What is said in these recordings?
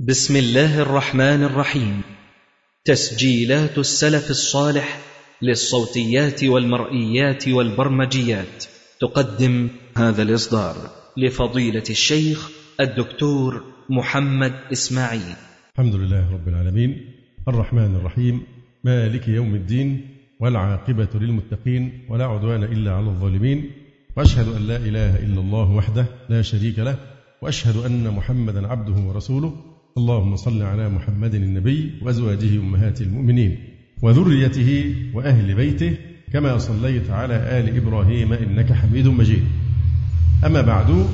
بسم الله الرحمن الرحيم. تسجيلات السلف الصالح للصوتيات والمرئيات والبرمجيات. تقدم هذا الإصدار لفضيلة الشيخ الدكتور محمد إسماعيل. الحمد لله رب العالمين. الرحمن الرحيم. مالك يوم الدين والعاقبة للمتقين ولا عدوان إلا على الظالمين. وأشهد أن لا إله إلا الله وحده لا شريك له. وأشهد أن محمدا عبده ورسوله. اللهم صل على محمد النبي وأزواجه أمهات المؤمنين وذريته وأهل بيته كما صليت على آل إبراهيم إنك حميد مجيد. أما بعد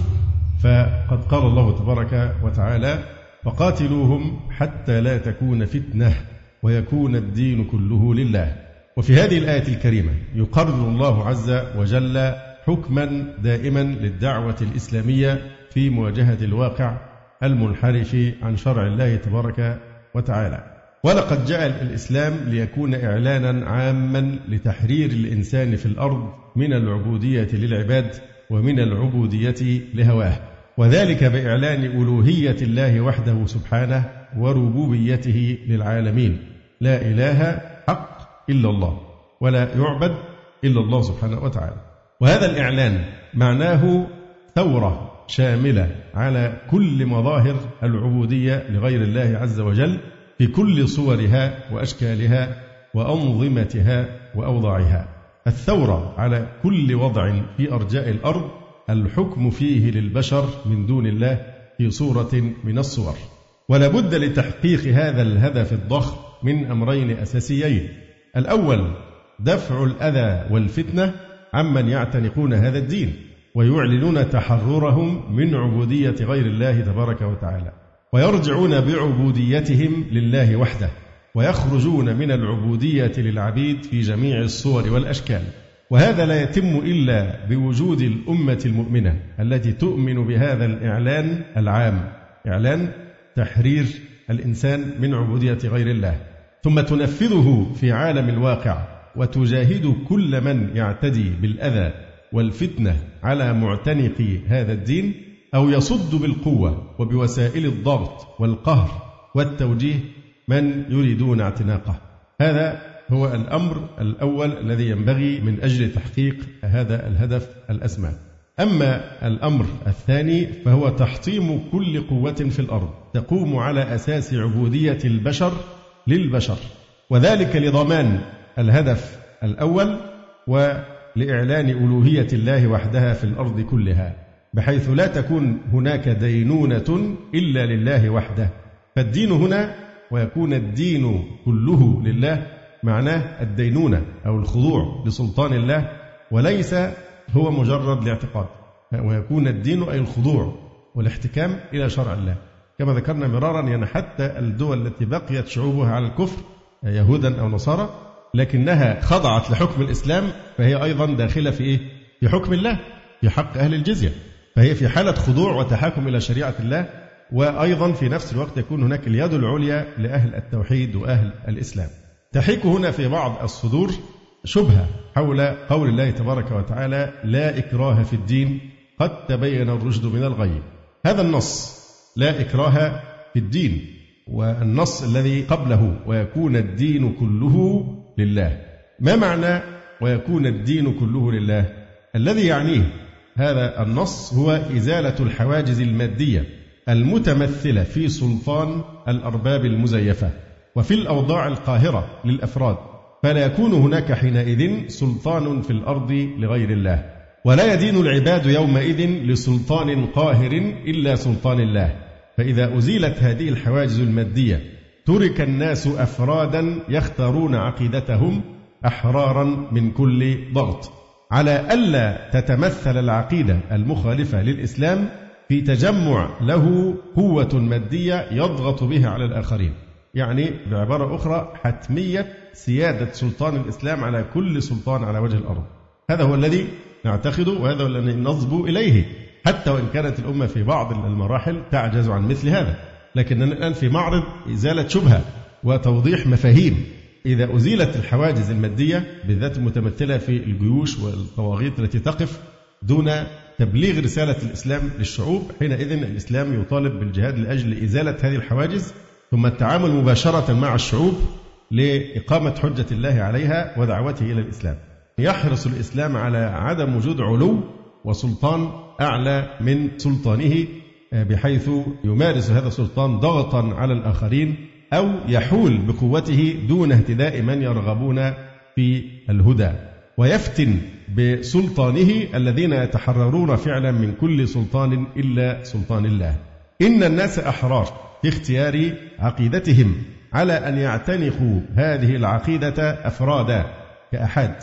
فقد قال الله تبارك وتعالى: وقاتلوهم حتى لا تكون فتنة ويكون الدين كله لله. وفي هذه الآية الكريمة يقرر الله عز وجل حكما دائما للدعوة الإسلامية في مواجهة الواقع المنحرف عن شرع الله تبارك وتعالى. ولقد جاء الإسلام ليكون إعلانا عاما لتحرير الإنسان في الأرض من العبودية للعباد ومن العبودية لهواه. وذلك بإعلان ألوهية الله وحده سبحانه وربوبيته للعالمين. لا إله حق إلا الله ولا يعبد إلا الله سبحانه وتعالى. وهذا الإعلان معناه ثورة. شاملة على كل مظاهر العبودية لغير الله عز وجل في كل صورها وأشكالها وأنظمتها وأوضاعها. الثورة على كل وضع في أرجاء الأرض الحكم فيه للبشر من دون الله في صورة من الصور. ولا بد لتحقيق هذا الهدف الضخم من أمرين أساسيين. الأول دفع الأذى والفتنة عمن يعتنقون هذا الدين. ويعلنون تحررهم من عبودية غير الله تبارك وتعالى ويرجعون بعبوديتهم لله وحده ويخرجون من العبودية للعبيد في جميع الصور والأشكال. وهذا لا يتم إلا بوجود الأمة المؤمنة التي تؤمن بهذا الإعلان العام. إعلان تحرير الإنسان من عبودية غير الله. ثم تنفذه في عالم الواقع وتجاهد كل من يعتدي بالأذى. والفتنة على معتنقي هذا الدين أو يصد بالقوة وبوسائل الضغط والقهر والتوجيه من يريدون اعتناقه. هذا هو الأمر الأول الذي ينبغي من أجل تحقيق هذا الهدف الأسمى. أما الأمر الثاني فهو تحطيم كل قوة في الأرض تقوم على أساس عبودية البشر للبشر وذلك لضمان الهدف الأول و لإعلان ألوهية الله وحدها في الأرض كلها بحيث لا تكون هناك دينونة إلا لله وحده. فالدين هنا ويكون الدين كله لله معناه الدينونة أو الخضوع لسلطان الله وليس هو مجرد الاعتقاد ويكون الدين أي الخضوع والاحتكام إلى شرع الله. كما ذكرنا مرارا يعني حتى الدول التي بقيت شعوبها على الكفر يهودا أو نصارى لكنها خضعت لحكم الإسلام فهي أيضا داخلة في إيه؟ في حكم الله في حق أهل الجزية. فهي في حالة خضوع وتحاكم إلى شريعة الله وأيضا في نفس الوقت يكون هناك اليد العليا لأهل التوحيد وأهل الإسلام. تحيك هنا في بعض الصدور شبهة حول قول الله تبارك وتعالى لا إكراه في الدين قد تبين الرشد من الغي هذا النص لا إكراه في الدين والنص الذي قبله ويكون الدين كله لله. ما معنى ويكون الدين كله لله؟ الذي يعنيه هذا النص هو إزالة الحواجز المادية المتمثلة في سلطان الأرباب المزيفة وفي الأوضاع القاهرة للأفراد. فلا يكون هناك حينئذ سلطان في الأرض لغير الله ولا يدين العباد يومئذ لسلطان قاهر إلا سلطان الله. فإذا أزيلت هذه الحواجز المادية ترك الناس أفرادا يختارون عقيدتهم أحرارا من كل ضغط. على ألا تتمثل العقيدة المخالفة للإسلام في تجمع له قوة مادية يضغط بها على الآخرين. يعني بعبارة أخرى حتمية سيادة سلطان الإسلام على كل سلطان على وجه الأرض. هذا هو الذي نعتقده وهذا هو الذي نصبو إليه. حتى وإن كانت الأمة في بعض المراحل تعجز عن مثل هذا. لكننا الآن في معرض إزالة شبهة وتوضيح مفاهيم. إذا أزيلت الحواجز المادية بالذات المتمثلة في الجيوش والطواغيت التي تقف دون تبليغ رسالة الإسلام للشعوب حينئذ الإسلام يطالب بالجهاد لأجل إزالة هذه الحواجز ثم التعامل مباشرة مع الشعوب لإقامة حجة الله عليها ودعوته إلى الإسلام. يحرص الإسلام على عدم وجود علو وسلطان أعلى من سلطانه بحيث يمارس هذا السلطان ضغطا على الآخرين أو يحول بقوته دون اهتداء من يرغبون في الهدى. ويفتن بسلطانه الذين يتحررون فعلا من كل سلطان إلا سلطان الله. إن الناس أحرار في اختيار عقيدتهم على أن يعتنقوا هذه العقيدة أفرادا كأحاد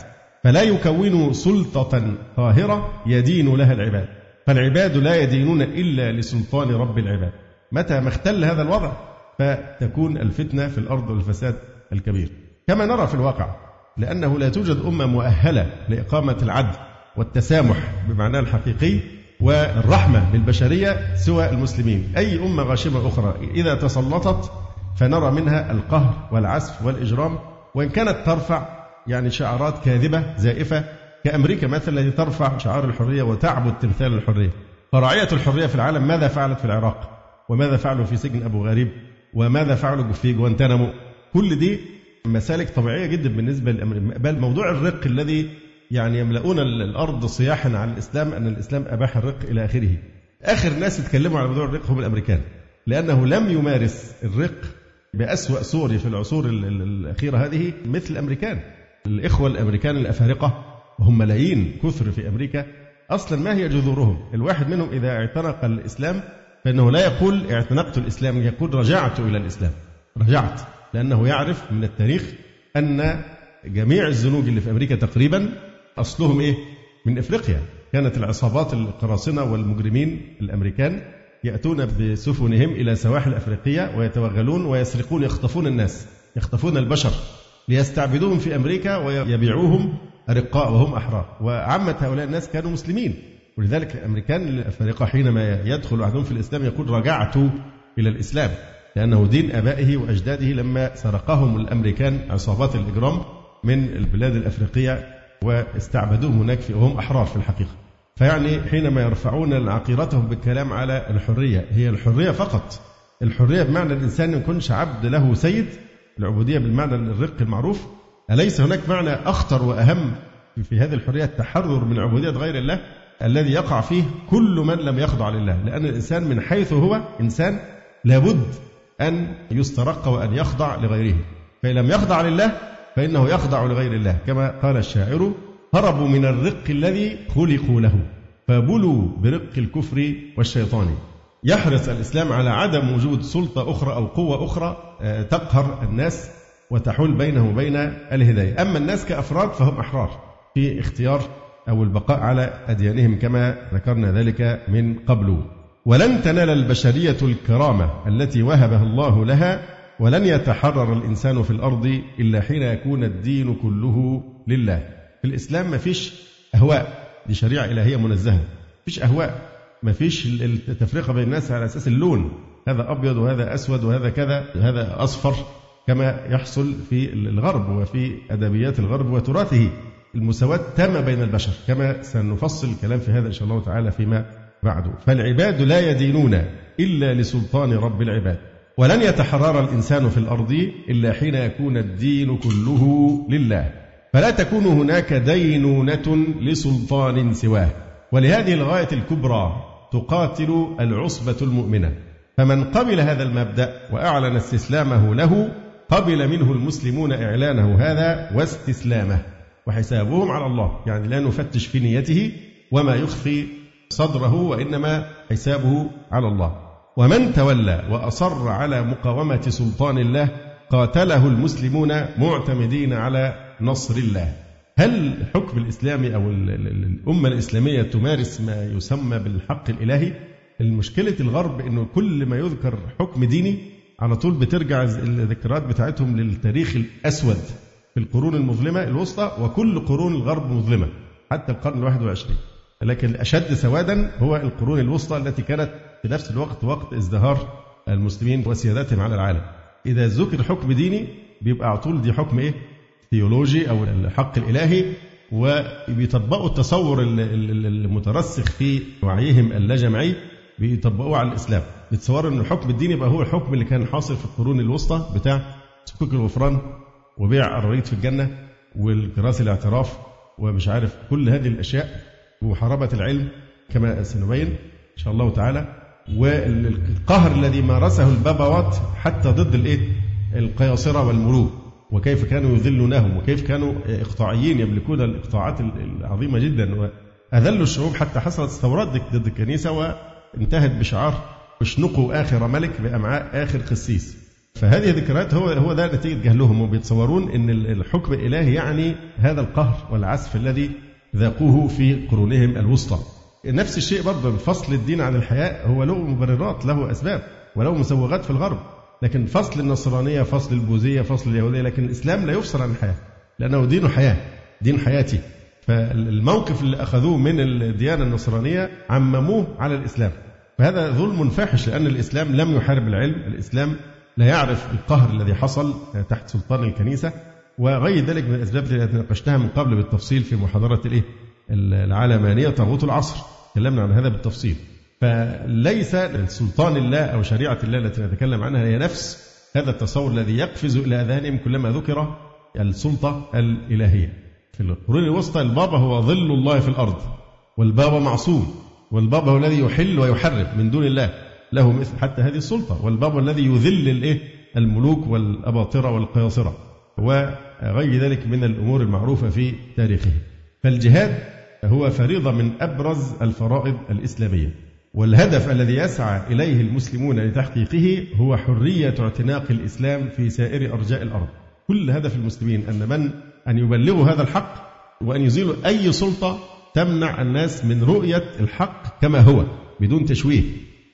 فلا يكونوا سلطة قاهرة يدين لها العباد. فالعباد لا يدينون إلا لسلطان رب العباد. متى ما اختل هذا الوضع فتكون الفتنة في الأرض والفساد الكبير. كما نرى في الواقع لأنه لا توجد أمة مؤهلة لإقامة العدل والتسامح بمعناه الحقيقي والرحمة للبشرية سوى المسلمين. أي أمة غاشمة أخرى إذا تسلطت فنرى منها القهر والعسف والإجرام وإن كانت ترفع يعني شعارات كاذبة زائفة كأمريكا مثلا التي ترفع شعار الحرية وتعبد تمثال الحرية. فراعية الحرية في العالم ماذا فعلت في العراق؟ وماذا فعلوا في سجن أبو غريب؟ وماذا فعلوا في جوانتانامو كل دي مسالك طبيعية جدا بالنسبة للأمريكا بل موضوع الرق الذي يعني يملؤون الأرض صياحا على الإسلام أن الإسلام أباح الرق إلى آخره. آخر ناس اتكلموا على موضوع الرق هم الأمريكان. لأنه لم يمارس الرق بأسوأ صوره في العصور الأخيرة هذه مثل الأمريكان. الإخوة الأمريكان الأفارقة وهم ملايين كثر في أمريكا. أصلا ما هي جذورهم؟ الواحد منهم إذا اعتنق الإسلام فإنه لا يقول اعتنقت الإسلام يقول رجعت إلى الإسلام. رجعت لأنه يعرف من التاريخ أن جميع الزنوج اللي في أمريكا تقريبا أصلهم إيه؟ من إفريقيا. كانت العصابات القراصنة والمجرمين الأمريكان يأتون بسفنهم إلى سواحل أفريقيا ويتوغلون ويسرقون يخطفون الناس يخطفون البشر ليستعبدوهم في أمريكا ويبيعوهم أرقاء وهم أحرار. وعامة هؤلاء الناس كانوا مسلمين. ولذلك الأمريكان الأفارقة حينما يدخل أحدهم في الإسلام يقول رجعت إلى الإسلام لأنه دين آبائه وأجداده لما سرقهم الأمريكان عصابات الإجرام من البلاد الأفريقية واستعبدوهم هناك وهم أحرار في الحقيقة. فيعني حينما يرفعون عقيرتهم بالكلام على الحرية هي الحرية فقط. الحرية بمعنى الإنسان يكونش عبد له سيد العبودية بالمعنى الرق المعروف أليس هناك معنى أخطر وأهم في هذه الحرية التحرر من عبودية غير الله الذي يقع فيه كل من لم يخضع لله؟ لأن الإنسان من حيث هو إنسان لابد أن يسترق وأن يخضع لغيره. فإن لم يخضع لله فإنه يخضع لغير الله. كما قال الشاعر هربوا من الرق الذي خلقوا له فبلوا برق الكفر والشيطان. يحرص الإسلام على عدم وجود سلطة أخرى أو قوة أخرى آه، تقهر الناس وتحول بينه وبين الهداية. أما الناس كأفراد فهم أحرار في اختيار أو البقاء على أديانهم كما ذكرنا ذلك من قبل. ولن تنال البشرية الكرامة التي وهبها الله لها ولن يتحرر الإنسان في الأرض إلا حين يكون الدين كله لله. في الإسلام ما فيش أهواء دي شريعة إلهية منزهة. فيش أهواء ما فيش التفرقة بين الناس على أساس اللون. هذا أبيض وهذا أسود وهذا كذا هذا أصفر. كما يحصل في الغرب وفي أدبيات الغرب وتراثه. المساواة تامة بين البشر كما سنفصل الكلام في هذا إن شاء الله تعالى فيما بعد. فالعباد لا يدينون إلا لسلطان رب العباد ولن يتحرر الإنسان في الأرض إلا حين يكون الدين كله لله. فلا تكون هناك دينونة لسلطان سواه. ولهذه الغاية الكبرى تقاتل العصبة المؤمنة. فمن قبل هذا المبدأ وأعلن استسلامه له قبل منه المسلمون إعلانه هذا واستسلامه وحسابهم على الله. يعني لا نفتش في نيته وما يخفي صدره وإنما حسابه على الله. ومن تولى وأصر على مقاومة سلطان الله قاتله المسلمون معتمدين على نصر الله. هل الحكم الإسلامي أو الأمة الإسلامية تمارس ما يسمى بالحق الإلهي؟ المشكلة الغرب أنه كل ما يذكر حكم ديني على طول بترجع الذكريات بتاعتهم للتاريخ الأسود في القرون المظلمة الوسطى وكل قرون الغرب مظلمة حتى القرن الواحد والعشرين لكن الأشد سوادا هو القرون الوسطى التي كانت في نفس الوقت وقت ازدهار المسلمين وسيادتهم على العالم. إذا ذكر حكم ديني بيبقى على طول دي حكم إيه؟ theology أو الحق الإلهي وبيطبقوا التصور المترسخ في وعيهم الجمعي. بيطبقوه على الإسلام. بيتصوروا أن الحكم الديني يبقى هو الحكم اللي كان حاصل في القرون الوسطى بتاع سكوك الغفران وبيع الرغيف في الجنة والكراس الاعتراف ومش عارف كل هذه الأشياء وحرابة العلم كما سنبين إن شاء الله تعالى. والقهر الذي مارسه البابوات حتى ضد الإيه؟ القياصرة والملوك. وكيف كانوا يذلونهم وكيف كانوا إقطاعيين يملكون الإقطاعات العظيمة جدا. وأذلوا الشعوب حتى حصلت ثورات ضد الكنيسة وانتهت بشعار اشنقوا آخر ملك بأمعاء آخر قسيس. فهذه ذكريات هو هو ده نتيجة جهلهم وبيتصورون أن الحكم الإلهي يعني هذا القهر والعسف الذي ذاقوه في قرونهم الوسطى. نفس الشيء برضه فصل الدين عن الحياة هو له مبررات له أسباب وله مسوغات في الغرب. لكن فصل النصرانية فصل البوذية فصل اليهودية لكن الإسلام لا يفصل عن الحياة لأنه دين حياة دين حياتي. فالموقف اللي أخذوه من الديانة النصرانية عمموه على الإسلام. فهذا ظلم فاحش لأن الإسلام لم يحارب العلم الإسلام لا يعرف القهر الذي حصل تحت سلطان الكنيسة وغير ذلك من الأسباب التي ناقشتها من قبل بالتفصيل في محاضرة الإيه؟ العلمانية طاغوت العصر. تكلمنا عن هذا بالتفصيل. فليس سلطان الله أو شريعة الله التي نتكلم عنها هي نفس هذا التصور الذي يقفز إلى أذهانهم كلما ذكر السلطة الإلهية. في القرون الوسطى البابا هو ظل الله في الأرض والبابا معصوم. والبابا هو الذي يحل ويحرم من دون الله. له مثل حتى هذه السلطة. والبابا الذي يذل الإيه؟ الملوك والأباطرة والقياصرة وغير ذلك من الأمور المعروفة في تاريخه فالجهاد هو فريضة من أبرز الفرائض الإسلامية. والهدف الذي يسعى إليه المسلمون لتحقيقه هو حرية اعتناق الإسلام في سائر أرجاء الأرض. كل هدف المسلمين أن من؟ أن يبلغوا هذا الحق وأن يزيلوا أي سلطة تمنع الناس من رؤية الحق كما هو بدون تشويه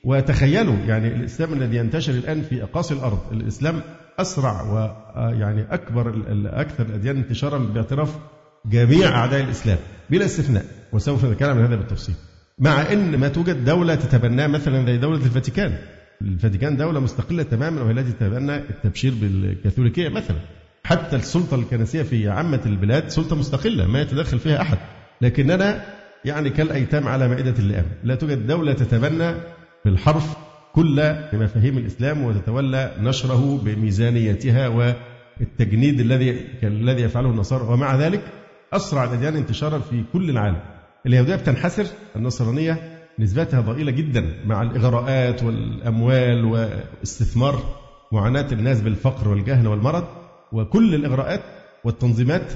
وتخيلوا يعني الإسلام الذي ينتشر الآن في أقاصي الأرض الإسلام أسرع ويعني أكبر أكثر الأديان انتشارا باعتراف جميع أعداء الإسلام بلا استثناء وسوف نتكلم عن هذا بالتفصيل مع إن ما توجد دولة تتبناه مثلا زي دولة الفاتيكان. الفاتيكان دولة مستقلة تماما وهي التي تتبنى التبشير بالكاثوليكية مثلا. حتى السلطة الكنسية في عامة البلاد سلطة مستقلة ما يتدخل فيها أحد. لكننا يعني كالأيتام على مائدة اللئام، لا توجد دولة تتبنى بالحرف كل مفاهيم الإسلام وتتولى نشره بميزانيتها والتجنيد الذي الذي يفعله النصارى. ومع ذلك أسرع الأديان انتشارا في كل العالم. اليهودية بتنحسر. النصرانية نسبتها ضئيلة جدا مع الإغراءات والأموال واستثمار معاناة الناس بالفقر والجهل والمرض. وكل الإغراءات والتنظيمات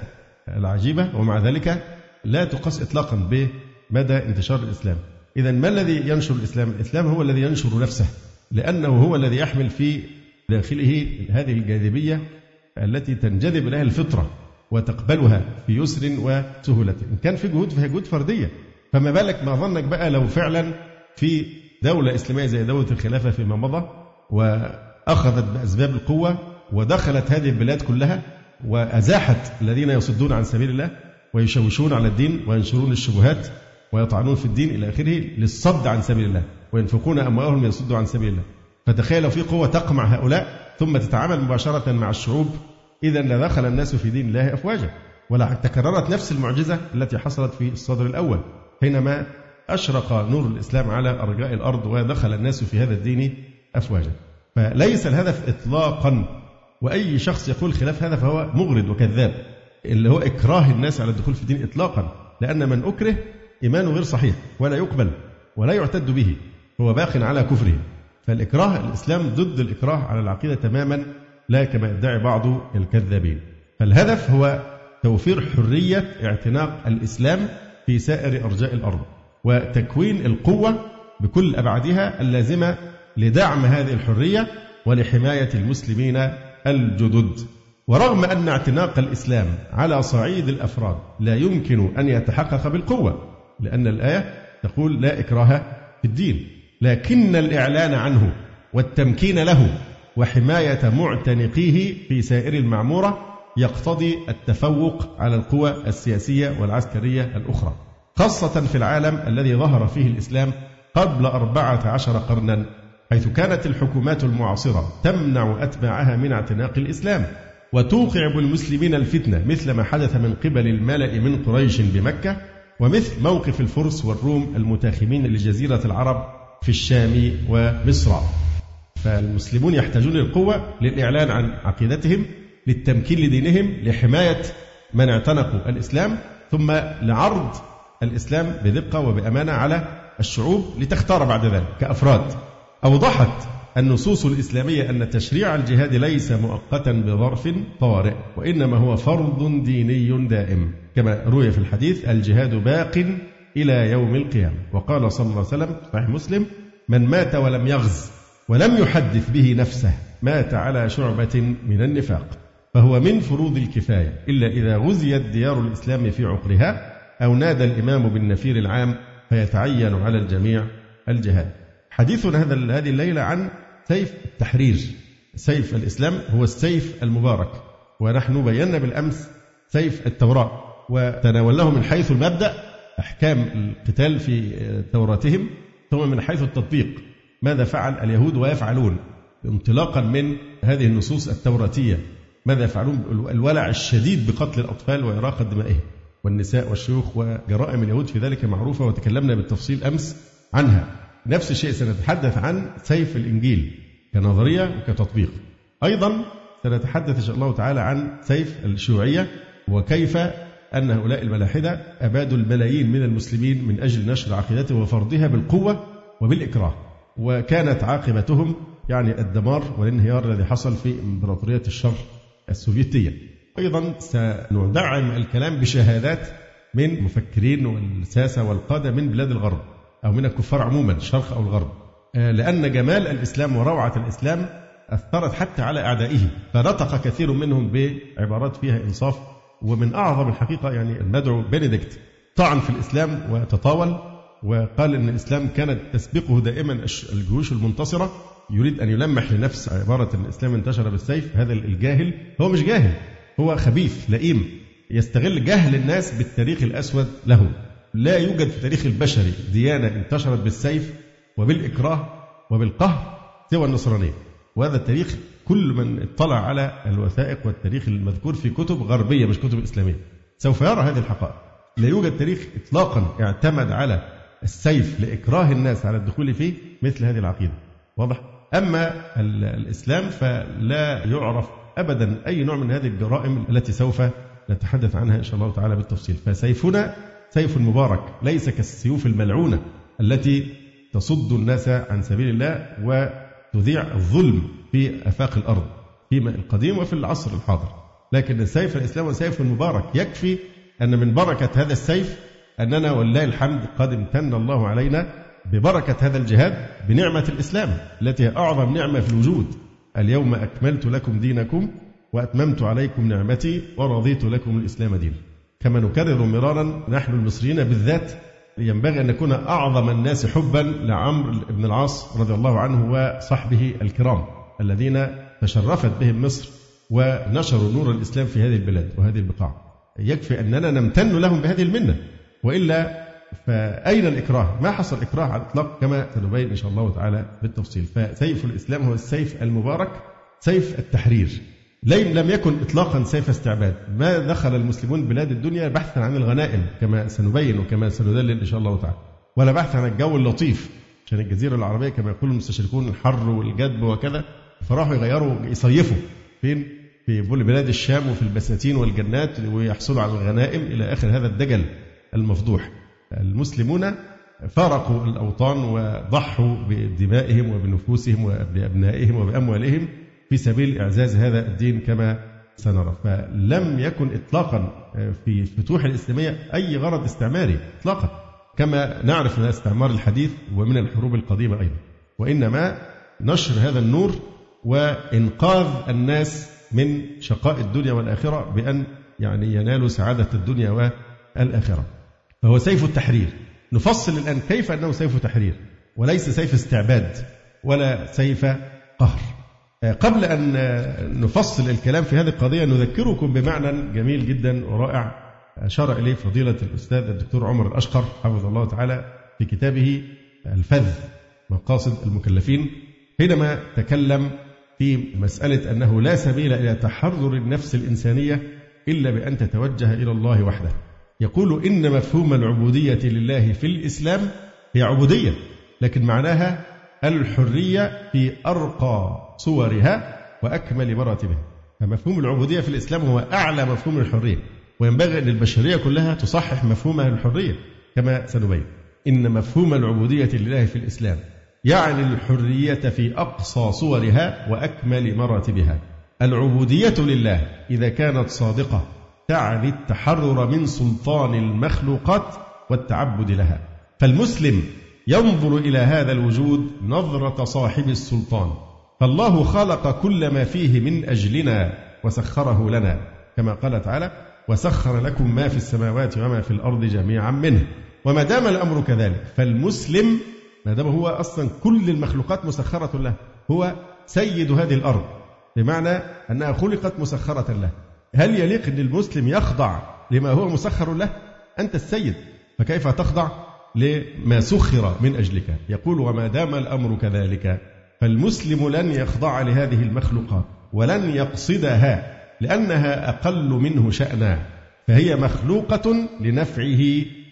العجيبة. ومع ذلك لا تقاس إطلاقا بمدى انتشار الإسلام. إذا ما الذي ينشر الإسلام؟ الإسلام هو الذي ينشر نفسه لأنه هو الذي يحمل في داخله هذه الجاذبية التي تنجذب إليها الفطرة وتقبلها في يسر وسهولة. إن كان في جهود فهي جهود فردية. فما بالك ما ظنك بقى لو فعلا في دولة إسلامية زي دولة الخلافة فيما مضى وأخذت بأسباب القوة ودخلت هذه البلاد كلها وأزاحت الذين يصدون عن سبيل الله ويشوشون على الدين وينشرون الشبهات ويطعنون في الدين إلى آخره للصد عن سبيل الله وينفقون أموالهم ليصدوا عن سبيل الله. فتخيل في قوة تقمع هؤلاء ثم تتعامل مباشرة مع الشعوب. إذا لدخل الناس في دين الله أفواجا. ولا تكررت نفس المعجزة التي حصلت في الصدر الأول حينما أشرق نور الإسلام على أرجاء الأرض ودخل الناس في هذا الدين أفواجا. فليس الهدف إطلاقا وأي شخص يقول خلاف هذا فهو مغرض وكذاب. اللي هو إكراه الناس على الدخول في الدين إطلاقا لأن من أكره إيمانه غير صحيح ولا يقبل ولا يعتد به هو باق على كفره. فالإكراه الإسلام ضد الإكراه على العقيدة تماما لا كما يدعي بعض الكذابين. فالهدف هو توفير حرية اعتناق الإسلام في سائر أرجاء الأرض وتكوين القوة بكل أبعادها اللازمة لدعم هذه الحرية ولحماية المسلمين الجدد. ورغم أن اعتناق الإسلام على صعيد الأفراد لا يمكن أن يتحقق بالقوة لأن الآية تقول لا إكراه في الدين لكن الإعلان عنه والتمكين له وحماية معتنقيه في سائر المعمورة يقتضي التفوق على القوى السياسية والعسكرية الأخرى خاصة في العالم الذي ظهر فيه الإسلام قبل أربعة عشر قرنا حيث كانت الحكومات المعاصرة تمنع أتباعها من اعتناق الإسلام. وتوقع بالمسلمين الفتنة مثل ما حدث من قبل الملأ من قريش بمكة ومثل موقف الفرس والروم المتاخمين لجزيرة العرب في الشام ومصر. فالمسلمون يحتاجون للقوة للإعلان عن عقيدتهم للتمكين لدينهم لحماية من اعتنقوا الإسلام ثم لعرض الإسلام بدقة وبأمانة على الشعوب لتختار بعد ذلك كأفراد. أوضحت النصوص الإسلامية أن تشريع الجهاد ليس مؤقتا بظرف طارئ وإنما هو فرض ديني دائم. كما روي في الحديث الجهاد باق إلى يوم القيامة. وقال صلى الله عليه وسلم صحيح مسلم من مات ولم يغز ولم يحدث به نفسه مات على شعبة من النفاق فهو من فروض الكفاية. إلا إذا غزيت ديار الإسلام في عقرها أو نادى الإمام بالنفير العام فيتعين على الجميع الجهاد. حديثنا هذا هذه الليلة عن سيف التحرير سيف الإسلام هو السيف المبارك ونحن بينا بالأمس سيف التوراة وتناولناه من حيث المبدأ أحكام القتال في توراتهم ثم من حيث التطبيق ماذا فعل اليهود ويفعلون؟ انطلاقا من هذه النصوص التوراتية ماذا يفعلون؟ الولع الشديد بقتل الأطفال وإراقة دمائهم والنساء والشيوخ وجرائم اليهود في ذلك معروفة وتكلمنا بالتفصيل أمس عنها. نفس الشيء سنتحدث عن سيف الإنجيل. كنظرية وكتطبيق. أيضا سنتحدث إن شاء الله تعالى عن سيف الشيوعية وكيف أن هؤلاء الملاحدة أبادوا الملايين من المسلمين من أجل نشر عقيدتهم وفرضها بالقوة وبالإكراه وكانت عاقبتهم يعني الدمار والانهيار الذي حصل في إمبراطورية الشر السوفيتية. أيضا سندعم الكلام بشهادات من مفكرين والساسة والقادة من بلاد الغرب أو من الكفار عموما الشرق أو الغرب. لأن جمال الإسلام وروعة الإسلام أثرت حتى على أعدائه فنطق كثير منهم بعبارات فيها إنصاف ومن أعظم الحقيقة يعني المدعو بنديكت. طعن في الإسلام وتطاول وقال أن الإسلام كانت تسبقه دائما الجيوش المنتصرة يريد أن يلمح لنفس عبارة الإسلام انتشر بالسيف. هذا الجاهل هو مش جاهل هو خبيث لئيم يستغل جهل الناس بالتاريخ الأسود له. لا يوجد في التاريخ البشري ديانة انتشرت بالسيف وبالإكراه وبالقهر سوى النصرانية. وهذا التاريخ كل من اطلع على الوثائق والتاريخ المذكور في كتب غربية مش كتب إسلامية. سوف يرى هذه الحقائق. لا يوجد تاريخ إطلاقا اعتمد على السيف لإكراه الناس على الدخول فيه مثل هذه العقيدة. واضح؟ أما الإسلام فلا يعرف أبدا أي نوع من هذه الجرائم التي سوف نتحدث عنها إن شاء الله تعالى بالتفصيل. فسيفنا سيف مبارك ليس كالسيوف الملعونة التي تصد الناس عن سبيل الله وتذيع الظلم في آفاق الأرض في القديم وفي العصر الحاضر. لكن سيف الإسلام سيف مبارك يكفي أن من بركة هذا السيف أننا ولله الحمد قد امتن الله علينا ببركة هذا الجهاد بنعمة الإسلام التي هي أعظم نعمة في الوجود. اليوم أكملت لكم دينكم وأتممت عليكم نعمتي ورضيت لكم الإسلام دينا. كما نكرر مرارا نحن المصريين بالذات ينبغي أن نكون أعظم الناس حبا لعمرو بن العاص رضي الله عنه وصحبه الكرام الذين تشرفت بهم مصر ونشروا نور الإسلام في هذه البلاد وهذه البقاع. يكفي أننا نمتن لهم بهذه المنة. وإلا فأين الإكراه؟ ما حصل إكراه على الإطلاق كما سنبين إن شاء الله تعالى بالتفصيل. فسيف الإسلام هو السيف المبارك سيف التحرير. لم يكن إطلاقا سيف استعباد ما دخل المسلمون بلاد الدنيا بحثا عن الغنائم كما سنبين وكما سندلل إن شاء الله تعالى ولا بحثا عن الجو اللطيف عشان الجزيرة العربية كما يقول المستشرقون الحر والجدب وكذا فراحوا يغيروا يصيفوا فين؟ في بلاد الشام وفي البساتين والجنات ويحصلوا على الغنائم إلى آخر هذا الدجل المفضوح المسلمون فارقوا الأوطان وضحوا بدمائهم وبنفوسهم وبأبنائهم وبأموالهم في سبيل إعزاز هذا الدين كما سنرى. فلم يكن إطلاقا في الفتوح الإسلامية أي غرض استعماري إطلاقا. كما نعرف من الاستعمار الحديث ومن الحروب القديمة أيضا. وإنما نشر هذا النور وإنقاذ الناس من شقاء الدنيا والآخرة بأن يعني ينالوا سعادة الدنيا والآخرة. فهو سيف التحرير. نفصل الآن كيف أنه سيف تحرير؟ وليس سيف استعباد ولا سيف قهر. قبل أن نفصل الكلام في هذه القضية نذكركم بمعنى جميل جدا ورائع أشار إليه فضيلة الأستاذ الدكتور عمر الأشقر حفظه الله تعالى في كتابه الفذ مقاصد المكلفين حينما تكلم في مسألة أنه لا سبيل إلى تحرر النفس الإنسانية إلا بأن تتوجه إلى الله وحده. يقول إن مفهوم العبودية لله في الإسلام هي عبودية لكن معناها الحرية في أرقى صورها وأكمل مراتبها؟ فمفهوم العبودية في الإسلام هو أعلى مفهوم الحرية وينبغي أن البشرية كلها تصحح مفهومها للحرية كما سنبين إن مفهوم العبودية لله في الإسلام يعني الحرية في أقصى صورها وأكمل مراتبها. العبودية لله إذا كانت صادقة تعني التحرر من سلطان المخلوقات والتعبد لها. فالمسلم ينظر إلى هذا الوجود نظرة صاحب السلطان. فالله خلق كل ما فيه من أجلنا وسخره لنا كما قال تعالى وسخر لكم ما في السماوات وما في الأرض جميعا منه. وما دام الأمر كذلك فالمسلم ما دام هو أصلا كل المخلوقات مسخرة له هو سيد هذه الأرض. بمعنى أنها خلقت مسخرة له. هل يليق أن المسلم يخضع لما هو مسخر له؟ أنت السيد فكيف تخضع؟ لما سخر من أجلك. يقول وما دام الأمر كذلك فالمسلم لن يخضع لهذه المخلوقات ولن يقصدها لأنها أقل منه شأنا فهي مخلوقة لنفعه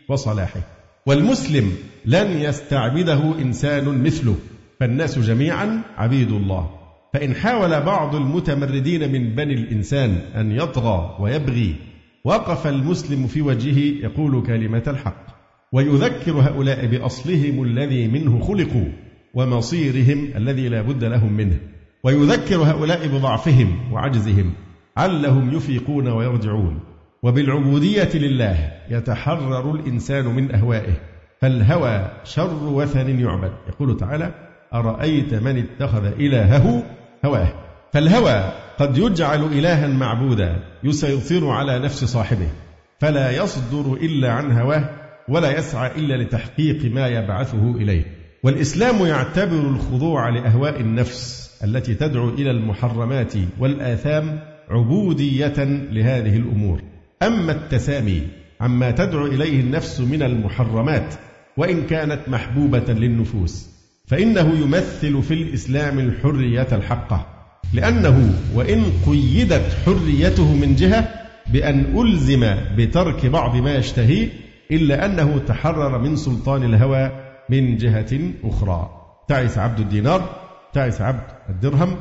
وصلاحه. والمسلم لن يستعبده إنسان مثله فالناس جميعا عبيد الله. فإن حاول بعض المتمردين من بني الإنسان أن يطغى ويبغي وقف المسلم في وجهه يقول كلمة الحق. ويذكر هؤلاء بأصلهم الذي منه خلقوا ومصيرهم الذي لا بد لهم منه. ويذكر هؤلاء بضعفهم وعجزهم علهم يفيقون ويرجعون. وبالعبودية لله يتحرر الإنسان من أهوائه. فالهوى شر وثن يعبد. يقول تعالى أرأيت من اتخذ إلهه هواه؟ فالهوى قد يجعل إلها معبودا يسيطر على نفس صاحبه فلا يصدر إلا عن هواه. ولا يسعى إلا لتحقيق ما يبعثه إليه. والإسلام يعتبر الخضوع لأهواء النفس التي تدعو إلى المحرمات والآثام عبودية لهذه الأمور. أما التسامي عما تدعو إليه النفس من المحرمات وإن كانت محبوبة للنفوس فإنه يمثل في الإسلام الحرية الحقة. لأنه وإن قيدت حريته من جهة بأن ألزم بترك بعض ما يشتهيه إلا أنه تحرر من سلطان الهوى من جهة أخرى. تعس عبد الدينار تعس عبد الدرهم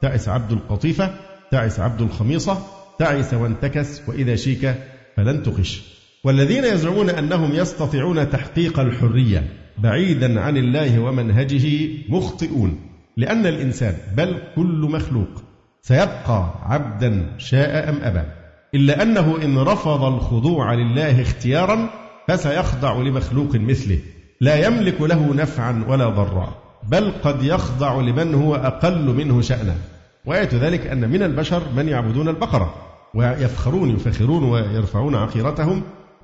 تعس عبد القطيفة تعس عبد الخميصة تعس وانتكس وإذا شيك فلن تقش. والذين يزعمون أنهم يستطيعون تحقيق الحرية بعيدا عن الله ومنهجه مخطئون لأن الإنسان بل كل مخلوق سيبقى عبدا شاء أم أبى إلا أنه إن رفض الخضوع لله اختيارا فسيخضع لمخلوق مثله. لا يملك له نفعا ولا ضرا بل قد يخضع لمن هو أقل منه شأنا وآية ذلك أن من البشر من يعبدون البقرة ويفخرون يفخرون ويرفعون عقيرتهم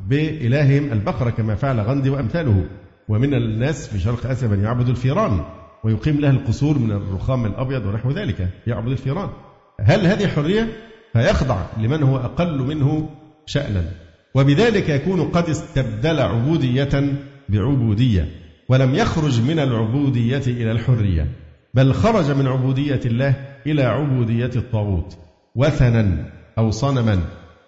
بإلههم البقرة كما فعل غندي وأمثاله. ومن الناس في شرق آسيا من يعبد الفيران ويقيم له القصور من الرخام الأبيض ونحو ذلك يعبد الفيران. هل هذه حرية؟ فيخضع لمن هو أقل منه شأنا. وبذلك يكون قد استبدل عبودية بعبودية ولم يخرج من العبودية إلى الحرية بل خرج من عبودية الله إلى عبودية الطاغوت وثنا أو صنما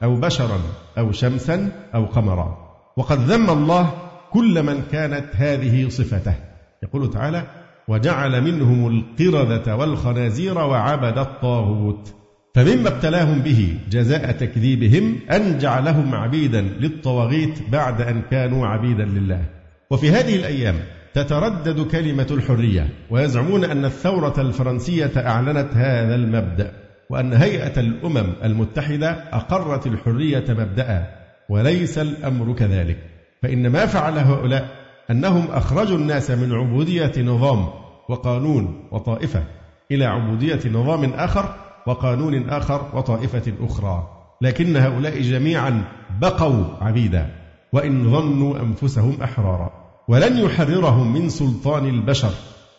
أو بشرا أو شمسا أو قمرا. وقد ذم الله كل من كانت هذه صفته. يقول تعالى وجعل منهم القردة والخنازير وعبد الطاغوت فمما ابتلاهم به جزاء تكذيبهم أن جعلهم عبيدا للطواغيت بعد أن كانوا عبيدا لله. وفي هذه الأيام تتردد كلمة الحرية ويزعمون أن الثورة الفرنسية أعلنت هذا المبدأ وأن هيئة الأمم المتحدة أقرت الحرية مبدأ وليس الأمر كذلك. فإن ما فعل هؤلاء أنهم أخرجوا الناس من عبودية نظام وقانون وطائفة إلى عبودية نظام آخر وقانون آخر وطائفة أخرى. لكن هؤلاء جميعا بقوا عبيدا وإن ظنوا أنفسهم أحرارا. ولن يحررهم من سلطان البشر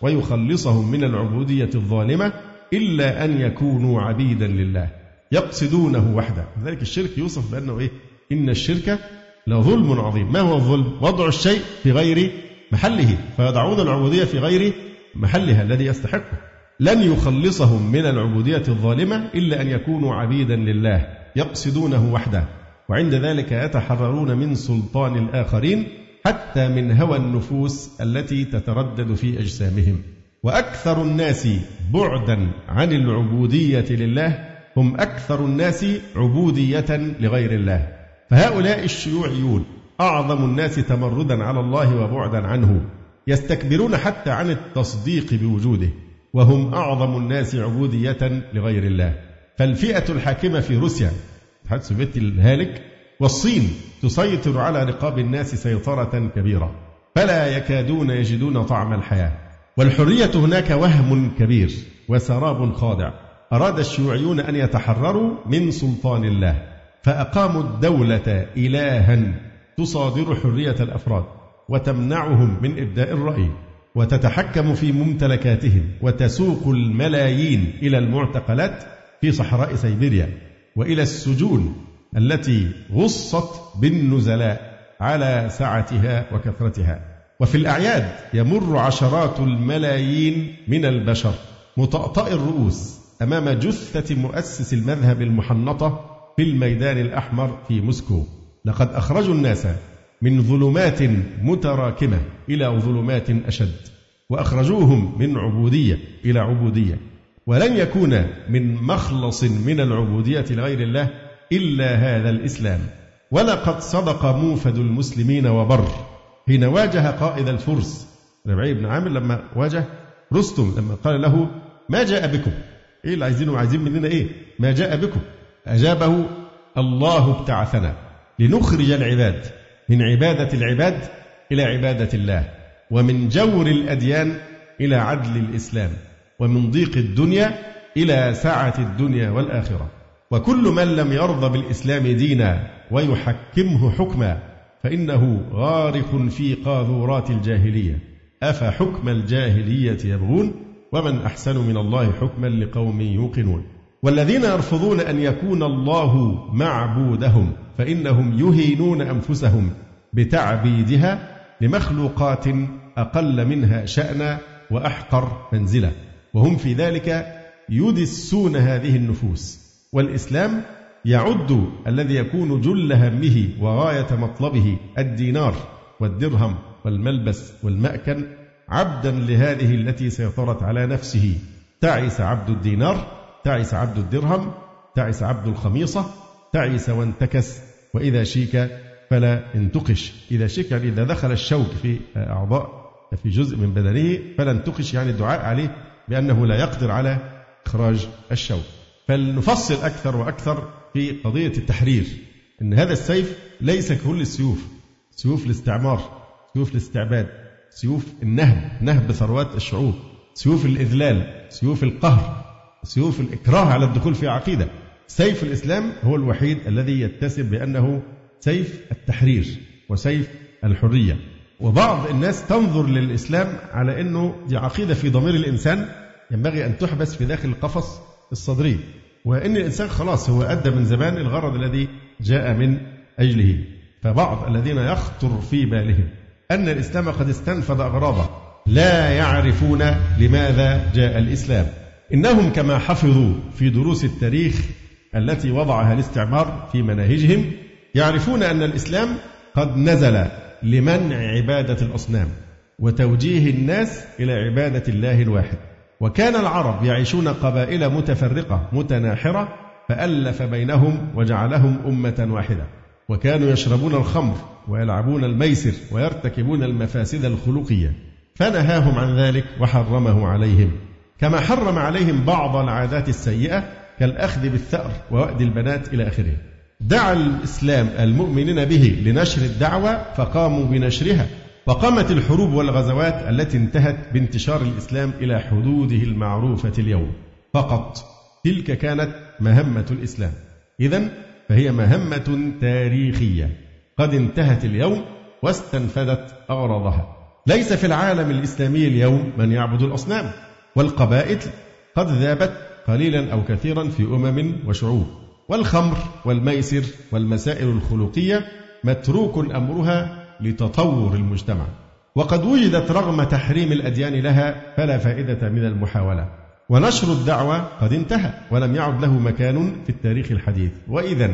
ويخلصهم من العبودية الظالمة إلا أن يكونوا عبيدا لله يقصدونه وحده. لذلك الشرك يوصف بأنه إيه؟ إن الشرك لظلم عظيم. ما هو الظلم؟ وضع الشيء في غير محله. فيضعون العبودية في غير محلها الذي يستحقه. لن يخلصهم من العبودية الظالمة إلا أن يكونوا عبيدا لله يقصدونه وحده. وعند ذلك يتحررون من سلطان الآخرين حتى من هوى النفوس التي تتردد في أجسامهم. وأكثر الناس بعدا عن العبودية لله هم أكثر الناس عبودية لغير الله. فهؤلاء الشيوعيون أعظم الناس تمردا على الله وبعدا عنه يستكبرون حتى عن التصديق بوجوده. وهم أعظم الناس عبودية لغير الله. فالفئة الحاكمة في روسيا الاتحاد السوفيتي الهالك؟ والصين تسيطر على رقاب الناس سيطرة كبيرة. فلا يكادون يجدون طعم الحياة. والحرية هناك وهم كبير وسراب خاضع. أراد الشيوعيون أن يتحرروا من سلطان الله. فأقاموا الدولة إلها تصادر حرية الأفراد وتمنعهم من إبداء الرأي. وتتحكم في ممتلكاتهم وتسوق الملايين إلى المعتقلات في صحراء سيبيريا وإلى السجون التي غصت بالنزلاء على سعتها وكثرتها. وفي الأعياد يمر عشرات الملايين من البشر مطأطئ الرؤوس أمام جثة مؤسس المذهب المحنطة في الميدان الأحمر في موسكو. لقد أخرجوا الناس من ظلمات متراكمة إلى ظلمات أشد وأخرجوهم من عبودية إلى عبودية ولن يكون من مخلص من العبودية لغير الله إلا هذا الإسلام. ولقد صدق موفد المسلمين وبر. حين واجه قائد الفرس ربعي بن عامر لما واجه رستم لما قال له ما جاء بكم؟ إيه اللي عايزينه عايزين مننا إيه؟ ما جاء بكم. أجابه الله ابتعثنا لنخرج العباد من عبادة العباد إلى عبادة الله ومن جور الأديان إلى عدل الإسلام ومن ضيق الدنيا إلى سعه الدنيا والآخرة. وكل من لم يرضى بالإسلام دينا ويحكمه حكما فإنه غارق في قاذورات الجاهلية. أفحكم الجاهلية يبغون؟ ومن أحسن من الله حكما لقوم يوقنون. والذين يرفضون أن يكون الله معبودهم فإنهم يهينون أنفسهم بتعبيدها لمخلوقات أقل منها شأنا وأحقر منزلة وهم في ذلك يدسون هذه النفوس. والإسلام يعد الذي يكون جل همه وغاية مطلبه الدينار والدرهم والملبس والمأكل عبدا لهذه التي سيطرت على نفسه. تعس عبد الدينار تعس عبد الدرهم تعس عبد الخميصة تعس وانتكس وإذا شيك فلا انتقش. إذا شيك يعني إذا دخل الشوك في أعضاء في جزء من بدنه فلا انتقش يعني الدعاء عليه بأنه لا يقدر على إخراج الشوك. فلنفصل أكثر وأكثر في قضية التحرير أن هذا السيف ليس كل السيوف سيوف الاستعمار سيوف الاستعباد سيوف النهب نهب ثروات الشعوب سيوف الإذلال سيوف القهر سيوف الإكراه على الدخول في عقيدة. سيف الإسلام هو الوحيد الذي يتسم بأنه سيف التحرير وسيف الحرية. وبعض الناس تنظر للإسلام على أنه دي عقيدة في ضمير الإنسان ينبغي أن تحبس في داخل القفص الصدري. وأن الإنسان خلاص هو أدى من زمان الغرض الذي جاء من أجله. فبعض الذين يخطر في بالهم أن الإسلام قد استنفذ أغراضه. لا يعرفون لماذا جاء الإسلام. إنهم كما حفظوا في دروس التاريخ التي وضعها الاستعمار في مناهجهم يعرفون أن الإسلام قد نزل لمنع عبادة الأصنام وتوجيه الناس إلى عبادة الله الواحد. وكان العرب يعيشون قبائل متفرقة متناحرة فألف بينهم وجعلهم أمة واحدة. وكانوا يشربون الخمر ويلعبون الميسر ويرتكبون المفاسد الخلقية. فنهاهم عن ذلك وحرمه عليهم. كما حرم عليهم بعض العادات السيئة كالأخذ بالثأر ووأد البنات إلى آخره. دعا الإسلام المؤمنين به لنشر الدعوة فقاموا بنشرها. وقامت الحروب والغزوات التي انتهت بانتشار الإسلام إلى حدوده المعروفة اليوم. فقط تلك كانت مهمة الإسلام. إذا فهي مهمة تاريخية. قد انتهت اليوم واستنفذت أغراضها. ليس في العالم الإسلامي اليوم من يعبد الأصنام. والقبائل قد ذابت قليلا أو كثيرا في أمم وشعوب. والخمر والميسر والمسائل الخلقية متروك أمرها لتطور المجتمع. وقد وجدت رغم تحريم الأديان لها فلا فائدة من المحاولة. ونشر الدعوة قد انتهى ولم يعد له مكان في التاريخ الحديث. وإذا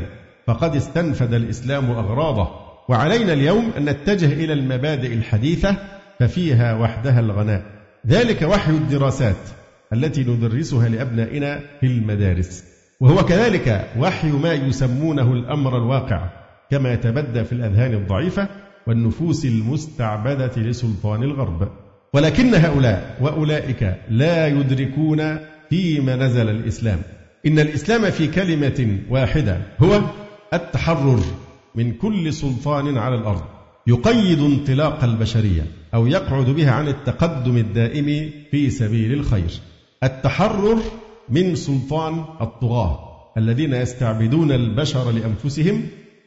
فقد استنفد الإسلام أغراضه. وعلينا اليوم أن نتجه إلى المبادئ الحديثة ففيها وحدها الغناء. ذلك وحي الدراسات. التي ندرسها لأبنائنا في المدارس. وهو كذلك وحي ما يسمونه الأمر الواقع كما يتبدى في الأذهان الضعيفة والنفوس المستعبدة لسلطان الغرب. ولكن هؤلاء وأولئك لا يدركون فيما نزل الإسلام. إن الإسلام في كلمة واحدة هو التحرر من كل سلطان على الأرض يقيد انطلاق البشرية أو يقعد بها عن التقدم الدائم في سبيل الخير. التحرر من سلطان الطغاة الذين يستعبدون البشر لأنفسهم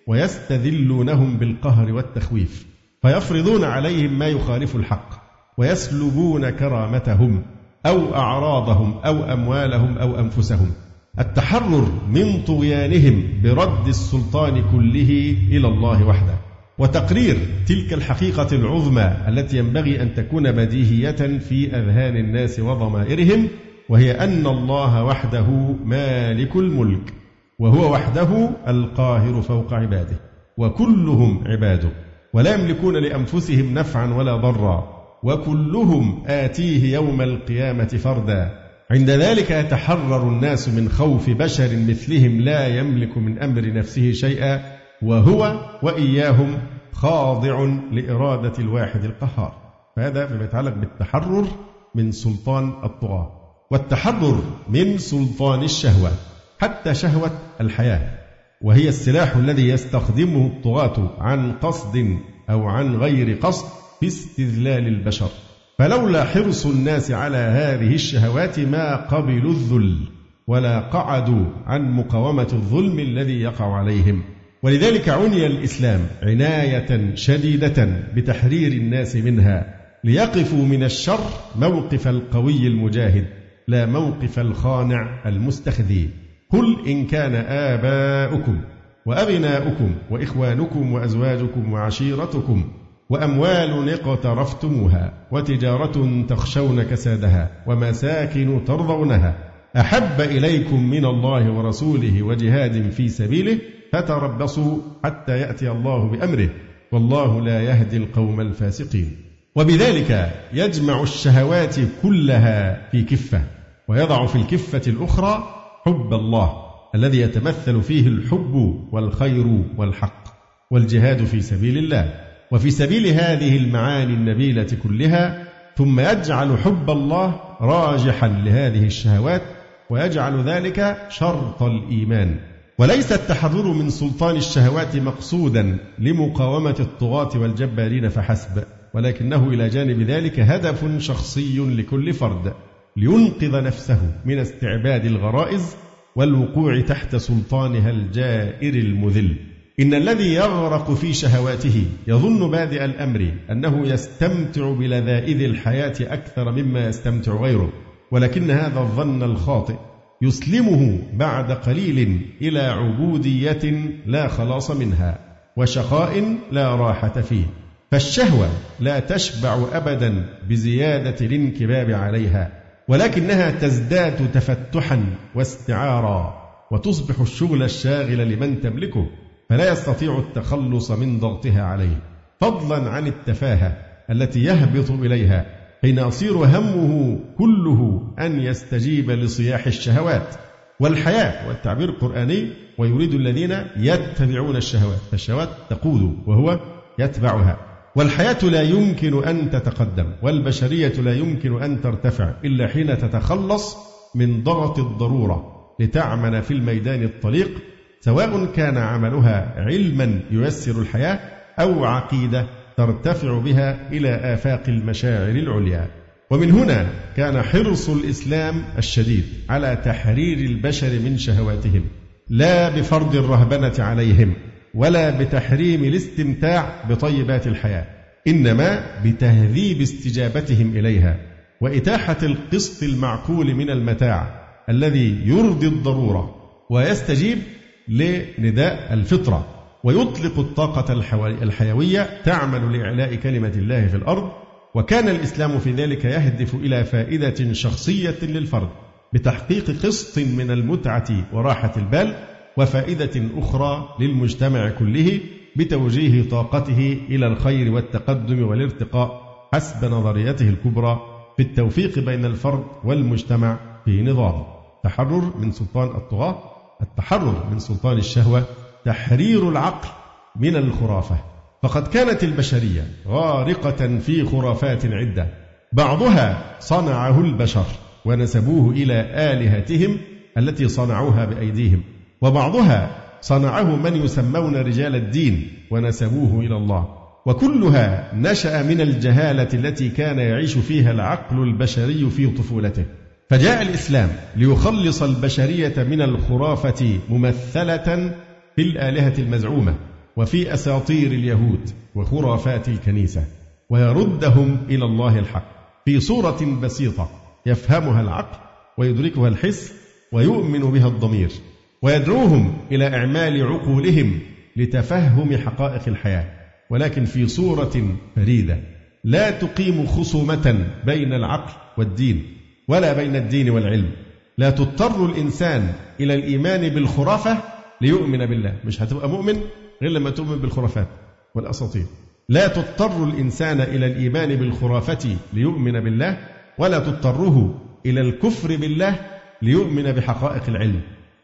ويستذلونهم بالقهر والتخويف فيفرضون عليهم ما يخالف الحق ويسلبون كرامتهم أو أعراضهم أو أموالهم أو أنفسهم. التحرر من طغيانهم برد السلطان كله إلى الله وحده. وتقرير تلك الحقيقة العظمى التي ينبغي أن تكون بديهية في أذهان الناس وضمائرهم وهي أن الله وحده مالك الملك وهو وحده القاهر فوق عباده وكلهم عباده ولا يملكون لأنفسهم نفعا ولا ضرا وكلهم آتيه يوم القيامة فردا. عند ذلك يتحرر الناس من خوف بشر مثلهم لا يملك من أمر نفسه شيئا وهو وإياهم خاضع لإرادة الواحد القهار. فهذا فيما يتعلق بالتحرر من سلطان الطغاة والتحرر من سلطان الشهوة حتى شهوة الحياة. وهي السلاح الذي يستخدمه الطغاة عن قصد أو عن غير قصد في استذلال البشر. فلولا حرص الناس على هذه الشهوات ما قبلوا الذل ولا قعدوا عن مقاومة الظلم الذي يقع عليهم. ولذلك عني الإسلام عناية شديدة بتحرير الناس منها ليقفوا من الشر موقف القوي المجاهد لا موقف الخانع المستخذي. قل إن كان آباؤكم وأبناؤكم وإخوانكم وأزواجكم وعشيرتكم وأموال اقترفتموها وتجارة تخشون كسادها ومساكن ترضونها أحب إليكم من الله ورسوله وجهاد في سبيله فتربصوا حتى يأتي الله بأمره والله لا يهدي القوم الفاسقين. وبذلك يجمع الشهوات كلها في كفة ويضع في الكفة الأخرى حب الله الذي يتمثل فيه الحب والخير والحق والجهاد في سبيل الله. وفي سبيل هذه المعاني النبيلة كلها ثم يجعل حب الله راجحا لهذه الشهوات ويجعل ذلك شرط الإيمان. وليس التحرر من سلطان الشهوات مقصودا لمقاومة الطغاة والجبارين فحسب ولكنه إلى جانب ذلك هدف شخصي لكل فرد لينقذ نفسه من استعباد الغرائز والوقوع تحت سلطانها الجائر المذل. إن الذي يغرق في شهواته يظن بادئ الأمر أنه يستمتع بلذائذ الحياة أكثر مما يستمتع غيره ولكن هذا الظن الخاطئ. يسلمه بعد قليل إلى عبودية لا خلاص منها وشقاء لا راحة فيه. فالشهوة لا تشبع أبدا بزيادة الانكباب عليها ولكنها تزداد تفتحا واستعارا وتصبح الشغل الشاغل لمن تملكه فلا يستطيع التخلص من ضغطها عليه. فضلا عن التفاهة التي يهبط إليها حين يصير همه كله أن يستجيب لصياح الشهوات والحياة والتعبير القرآني ويريد الذين يتبعون الشهوات فالشهوات تقود وهو يتبعها. والحياة لا يمكن أن تتقدم والبشرية لا يمكن أن ترتفع إلا حين تتخلص من ضغط الضرورة لتعمل في الميدان الطليق سواء كان عملها علما ييسر الحياة أو عقيدة ترتفع بها إلى آفاق المشاعر العليا. ومن هنا كان حرص الإسلام الشديد على تحرير البشر من شهواتهم لا بفرض الرهبنة عليهم ولا بتحريم الاستمتاع بطيبات الحياة إنما بتهذيب استجابتهم إليها وإتاحة القسط المعقول من المتاع الذي يرضي الضرورة ويستجيب لنداء الفطرة. ويطلق الطاقة الحيوية تعمل لإعلاء كلمة الله في الأرض وكان الإسلام في ذلك يهدف إلى فائدة شخصية للفرد بتحقيق قسط من المتعة وراحة البال وفائدة أخرى للمجتمع كله بتوجيه طاقته إلى الخير والتقدم والارتقاء حسب نظريته الكبرى في التوفيق بين الفرد والمجتمع في نظام تحرر من سلطان الطغاة التحرر من سلطان الشهوة تحرير العقل من الخرافة. فقد كانت البشرية غارقة في خرافات عدة. بعضها صنعه البشر ونسبوه إلى آلهتهم التي صنعوها بأيديهم. وبعضها صنعه من يسمون رجال الدين ونسبوه إلى الله. وكلها نشأ من الجهالة التي كان يعيش فيها العقل البشري في طفولته. فجاء الإسلام ليخلص البشرية من الخرافة ممثلة في الآلهة المزعومة وفي أساطير اليهود وخرافات الكنيسة ويردهم إلى الله الحق. في صورة بسيطة يفهمها العقل ويدركها الحس ويؤمن بها الضمير ويدعوهم إلى إعمال عقولهم لتفهم حقائق الحياة. ولكن في صورة فريدة لا تقيم خصومة بين العقل والدين ولا بين الدين والعلم. لا تضطر الإنسان إلى الإيمان بالخرافة ليؤمن بالله. مش هتبقى مؤمن غير لما تؤمن بالخرافات والأساطير. لا تضطر الإنسان إلى الإيمان بالخرافة ليؤمن بالله ولا تضطره إلى الكفر بالله ليؤمن بحقائق العلم.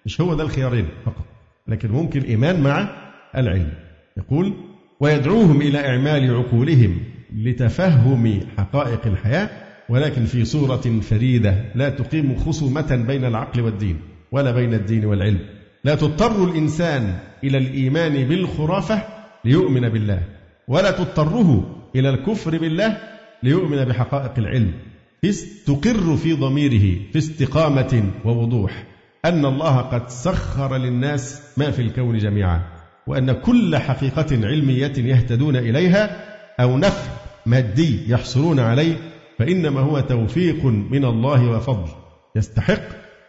مش هو ده الخيارين فقط لكن ممكن الإيمان مع العلم. يقول ويدعوهم إلى إعمال عقولهم لتفهم حقائق الحياة ولكن في صورة فريدة لا تقيم خصومة بين العقل والدين ولا بين الدين والعلم. لا تضطر الإنسان إلى الإيمان بالخرافة ليؤمن بالله ولا تضطره إلى الكفر بالله ليؤمن بحقائق العلم. تقر في ضميره في استقامة ووضوح أن الله قد سخر للناس ما في الكون جميعا وأن كل حقيقة علمية يهتدون إليها أو نفع مادي يحصلون عليه فإنما هو توفيق من الله وفضل يستحق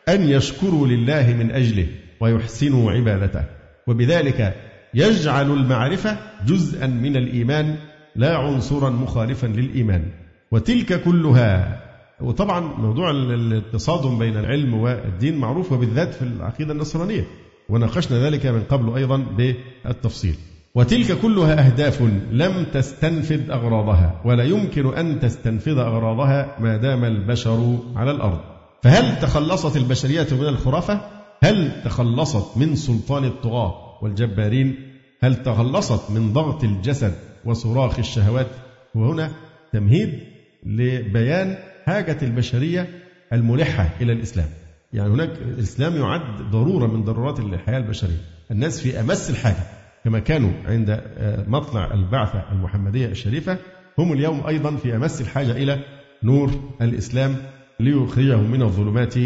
أن يشكروا لله من أجله. ويحسنوا عبادته. وبذلك يجعل المعرفة جزءا من الإيمان لا عنصرا مخالفا للإيمان. وتلك كلها وطبعا موضوع التصادم بين العلم والدين معروف وبالذات في العقيدة النصرانية. وناقشنا ذلك من قبل أيضا بالتفصيل. وتلك كلها أهداف لم تستنفذ أغراضها ولا يمكن أن تستنفذ أغراضها ما دام البشر على الأرض. فهل تخلصت البشرية من الخرافة؟ هل تخلصت من سلطان الطغاة والجبارين؟ هل تخلصت من ضغط الجسد وصراخ الشهوات؟ وهنا تمهيد لبيان حاجة البشرية الملحة إلى الإسلام يعني هناك الإسلام يعد ضرورة من ضرورات الحياة البشرية الناس في أمس الحاجة كما كانوا عند آه، مطلع البعثة المحمدية الشريفة هم اليوم أيضا في أمس الحاجة إلى نور الإسلام ليخرجهم من الظلمات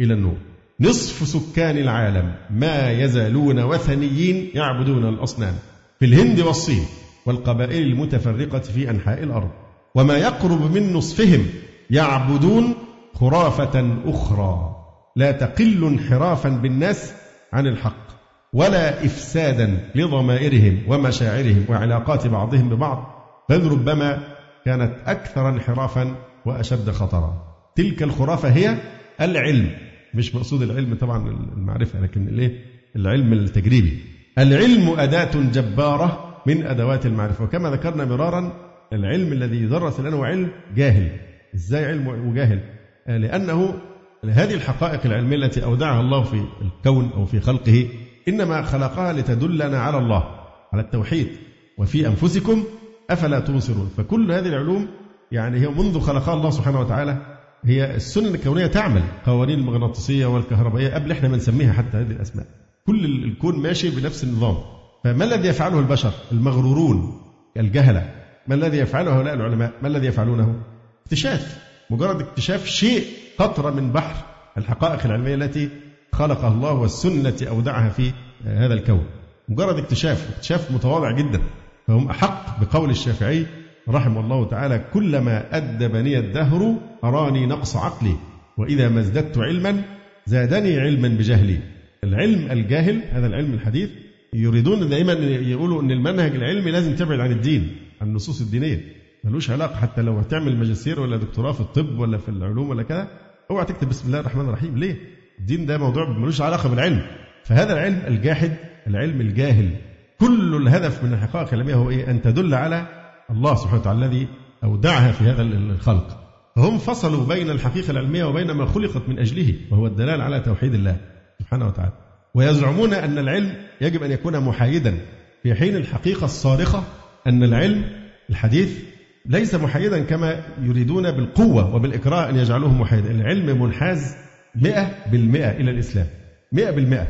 إلى النور نصف سكان العالم ما يزالون وثنيين يعبدون الأصنام في الهند والصين والقبائل المتفرقة في أنحاء الأرض. وما يقرب من نصفهم يعبدون خرافة أخرى لا تقل انحرافا بالناس عن الحق ولا إفسادا لضمائرهم ومشاعرهم وعلاقات بعضهم ببعض. بل ربما كانت أكثر انحرافا وأشد خطرا. تلك الخرافة هي العلم. مش مقصود العلم طبعا المعرفة لكن الايه العلم التجريبي. العلم أداة جبارة من أدوات المعرفة. وكما ذكرنا مرارا العلم الذي يدرس الآن هو علم جاهل. إزاي علم وجاهل آه، لأنه هذه الحقائق العلمية التي أودعها الله في الكون أو في خلقه إنما خلقها لتدلنا على الله على التوحيد. وفي أنفسكم أفلا تبصرون. فكل هذه العلوم يعني هي منذ خلقها الله سبحانه وتعالى هي السنن الكونية تعمل قوانين المغناطيسية والكهربائية قبل إحنا ما نسميها حتى هذه الأسماء. كل الكون ماشي بنفس النظام. فما الذي يفعله البشر؟ المغرورون الجهلة. ما الذي يفعله هؤلاء العلماء؟ ما الذي يفعلونه؟ اكتشاف. مجرد اكتشاف شيء قطرة من بحر الحقائق العلمية التي خلقها الله والسنة التي أودعها في هذا الكون. مجرد اكتشاف اكتشاف متواضع جدا. فهم أحق بقول الشافعي رحمه الله تعالى كلما أدبني الدهر أراني نقص عقلي وإذا ما ازددت علما زادني علما بجهلي العلم الجاهل هذا العلم الحديث يريدون دائما يقولوا إن المنهج العلمي لازم تبعد عن الدين عن النصوص الدينية ملوش علاقة حتى لو هتعمل ماجستير ولا دكتوراه في الطب ولا في العلوم ولا كذا اوعى تكتب بسم الله الرحمن الرحيم ليه؟ الدين ده موضوع ملوش علاقة بالعلم فهذا العلم الجاحد العلم الجاهل كل الهدف من الحقائق العلمية هو إيه؟ أن تدل على الله سبحانه وتعالى الذي أودعها في هذا الخلق. فهم فصلوا بين الحقيقة العلمية وبين ما خلقت من أجله وهو الدلال على توحيد الله سبحانه وتعالى. ويزعمون أن العلم يجب أن يكون محايدا في حين الحقيقة الصارخة أن العلم الحديث ليس محايدا كما يريدون بالقوة وبالإكراه أن يجعلوه محايدا العلم منحاز مئة بالمئة إلى الإسلام. مئة بالمئة.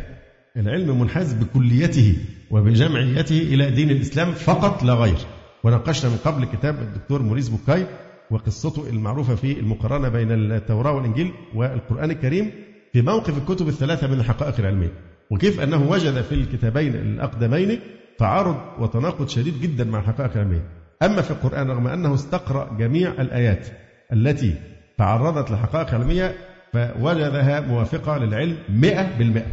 العلم منحاز بكليته وبجمعيته إلى دين الإسلام فقط لا غير. وناقشنا من قبل كتاب الدكتور موريس بوكاي وقصته المعروفة في المقارنة بين التوراة والإنجيل والقرآن الكريم في موقف الكتب الثلاثة من الحقائق العلمية. وكيف أنه وجد في الكتابين الأقدمين تعارض وتناقض شديد جدا مع الحقائق العلمية. أما في القرآن رغم أنه استقرأ جميع الآيات التي تعرضت لحقائق علمية فوجدها موافقة للعلم مئة بالمئة.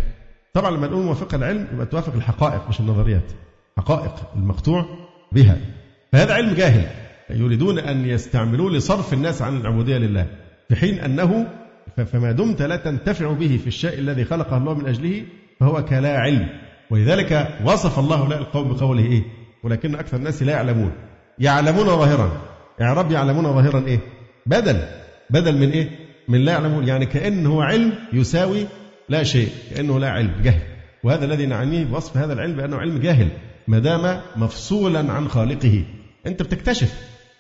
طبعا لما نقول موافقة للعلم يبقى توافق الحقائق مش النظريات. حقائق المقطوع بها. فهذا علم جاهل. يريدون أن يستعملوه لصرف الناس عن العبودية لله في حين أنه فما دمت لا تنتفع به في الشيء الذي خلقه الله من أجله فهو كلا علم. ولذلك وصف الله هؤلاء القوم بقوله إيه؟ ولكن أكثر الناس لا يعلمون. يعلمون ظاهرا. إعراب يعلمون ظاهرا إيه؟ بدل. بدل من إيه؟ من لا يعلمون. يعني كأنه علم يساوي لا شيء كأنه لا علم جهل. وهذا الذي نعنيه بوصف هذا العلم بأنه علم جاهل ما دام مفصولا عن خالقه. أنت بتكتشف.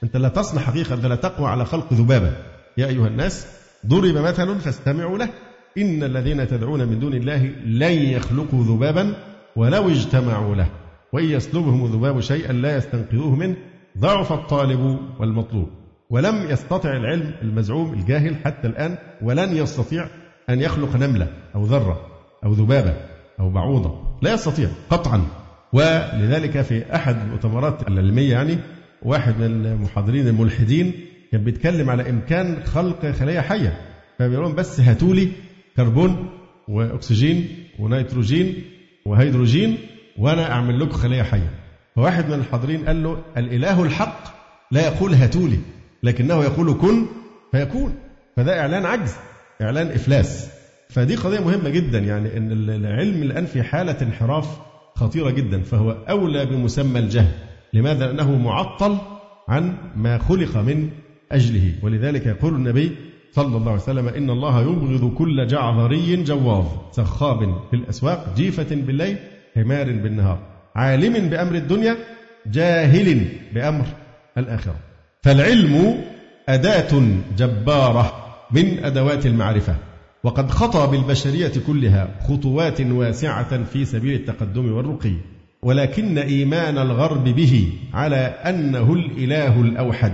أنت لا تصنع حقيقة أنت لا تقوى على خلق ذبابة. يا أيها الناس ضرب مثل فاستمعوا له. إن الذين تدعون من دون الله لن يخلقوا ذبابا ولو اجتمعوا له. وإن يسلبهم الذباب شيئا لا يستنقذوه منه ضعف الطالب والمطلوب. ولم يستطع العلم المزعوم الجاهل حتى الآن ولن يستطيع أن يخلق نملة أو ذرة أو ذبابة أو بعوضة. لا يستطيع قطعا. ولذلك في أحد المؤتمرات العلمية يعني واحد من المحاضرين الملحدين كان بيتكلم على إمكان خلق خلية حية. فبيقول بس هاتوا لي كربون وأكسجين ونيتروجين وهيدروجين وأنا أعمل لكم خلية حية. فواحد من الحاضرين قال له الإله الحق لا يقول هاتوا لي لكنه يقول كن فيكون. فده إعلان عجز إعلان إفلاس. فدي قضية مهمة جدا يعني أن العلم الآن في حالة انحراف خطيرة جدا فهو أولى بمسمى الجهل. لماذا؟ لأنه معطل عن ما خلق من أجله. ولذلك يقول النبي صلى الله عليه وسلم إن الله يبغض كل جعذري جواظ سخاب في الأسواق جيفة بالليل حمار بالنهار. عالم بأمر الدنيا جاهل بأمر الآخرة. فالعلم أداة جبارة من أدوات المعرفة. وقد خطى بالبشرية كلها خطوات واسعة في سبيل التقدم والرقي. ولكن إيمان الغرب به على أنه الإله الأوحد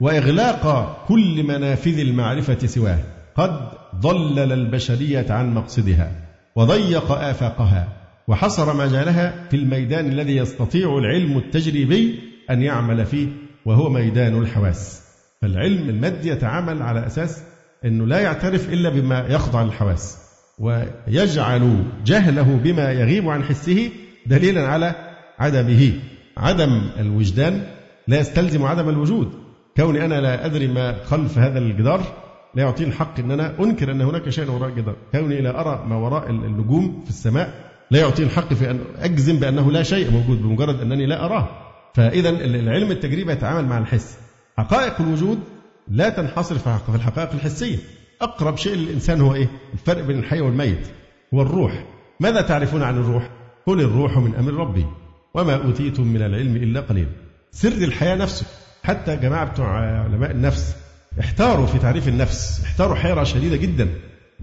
وإغلاق كل منافذ المعرفة سواه. قد ضلل البشرية عن مقصدها وضيق آفاقها وحصر مجالها في الميدان الذي يستطيع العلم التجريبي أن يعمل فيه وهو ميدان الحواس. فالعلم المادي يتعامل على أساس أنه لا يعترف إلا بما يخضع للحواس ويجعل جهله بما يغيب عن حسه دليلا على عدمه. عدم الوجدان لا يستلزم عدم الوجود. كوني أنا لا أدري ما خلف هذا الجدار لا يعطيني الحق أن أنا أنكر أن هناك شيء وراء الجدار. كوني لا أرى ما وراء النجوم في السماء لا يعطيني الحق في أن أجزم بأنه لا شيء موجود بمجرد أنني لا أراه. فإذا العلم التجريبي يتعامل مع الحس. حقائق الوجود لا تنحصر في الحقائق الحسية. أقرب شيء للإنسان هو إيه؟ الفرق بين الحي والميت. هو الروح. ماذا تعرفون عن الروح؟ قل الروح من أمر ربي وما أوتيتم من العلم إلا قليلا سر الحياة نفسه. حتى جماعة بتوع علماء النفس احتاروا في تعريف النفس احتاروا حيرة شديدة جدا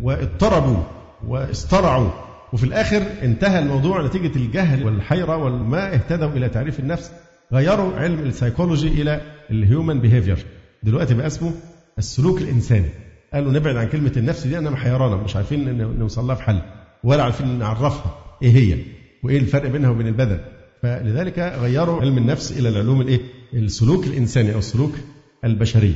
واضطربوا واصطرعوا. وفي الآخر انتهى الموضوع نتيجة الجهل والحيرة وما اهتدوا إلى تعريف النفس غيروا علم السيكولوجي إلى ال human behavior دلوقتي بقى اسمه السلوك الإنساني. قالوا نبعد عن كلمة النفس دي أنا محيرانا مش عارفين نوصل لها في حل ولا عارفين نعرفها إيه هي. وإيه الفرق بينها وبين البدن؟ فلذلك غيروا علم النفس إلى العلوم الإيه؟ السلوك الإنساني أو السلوك البشري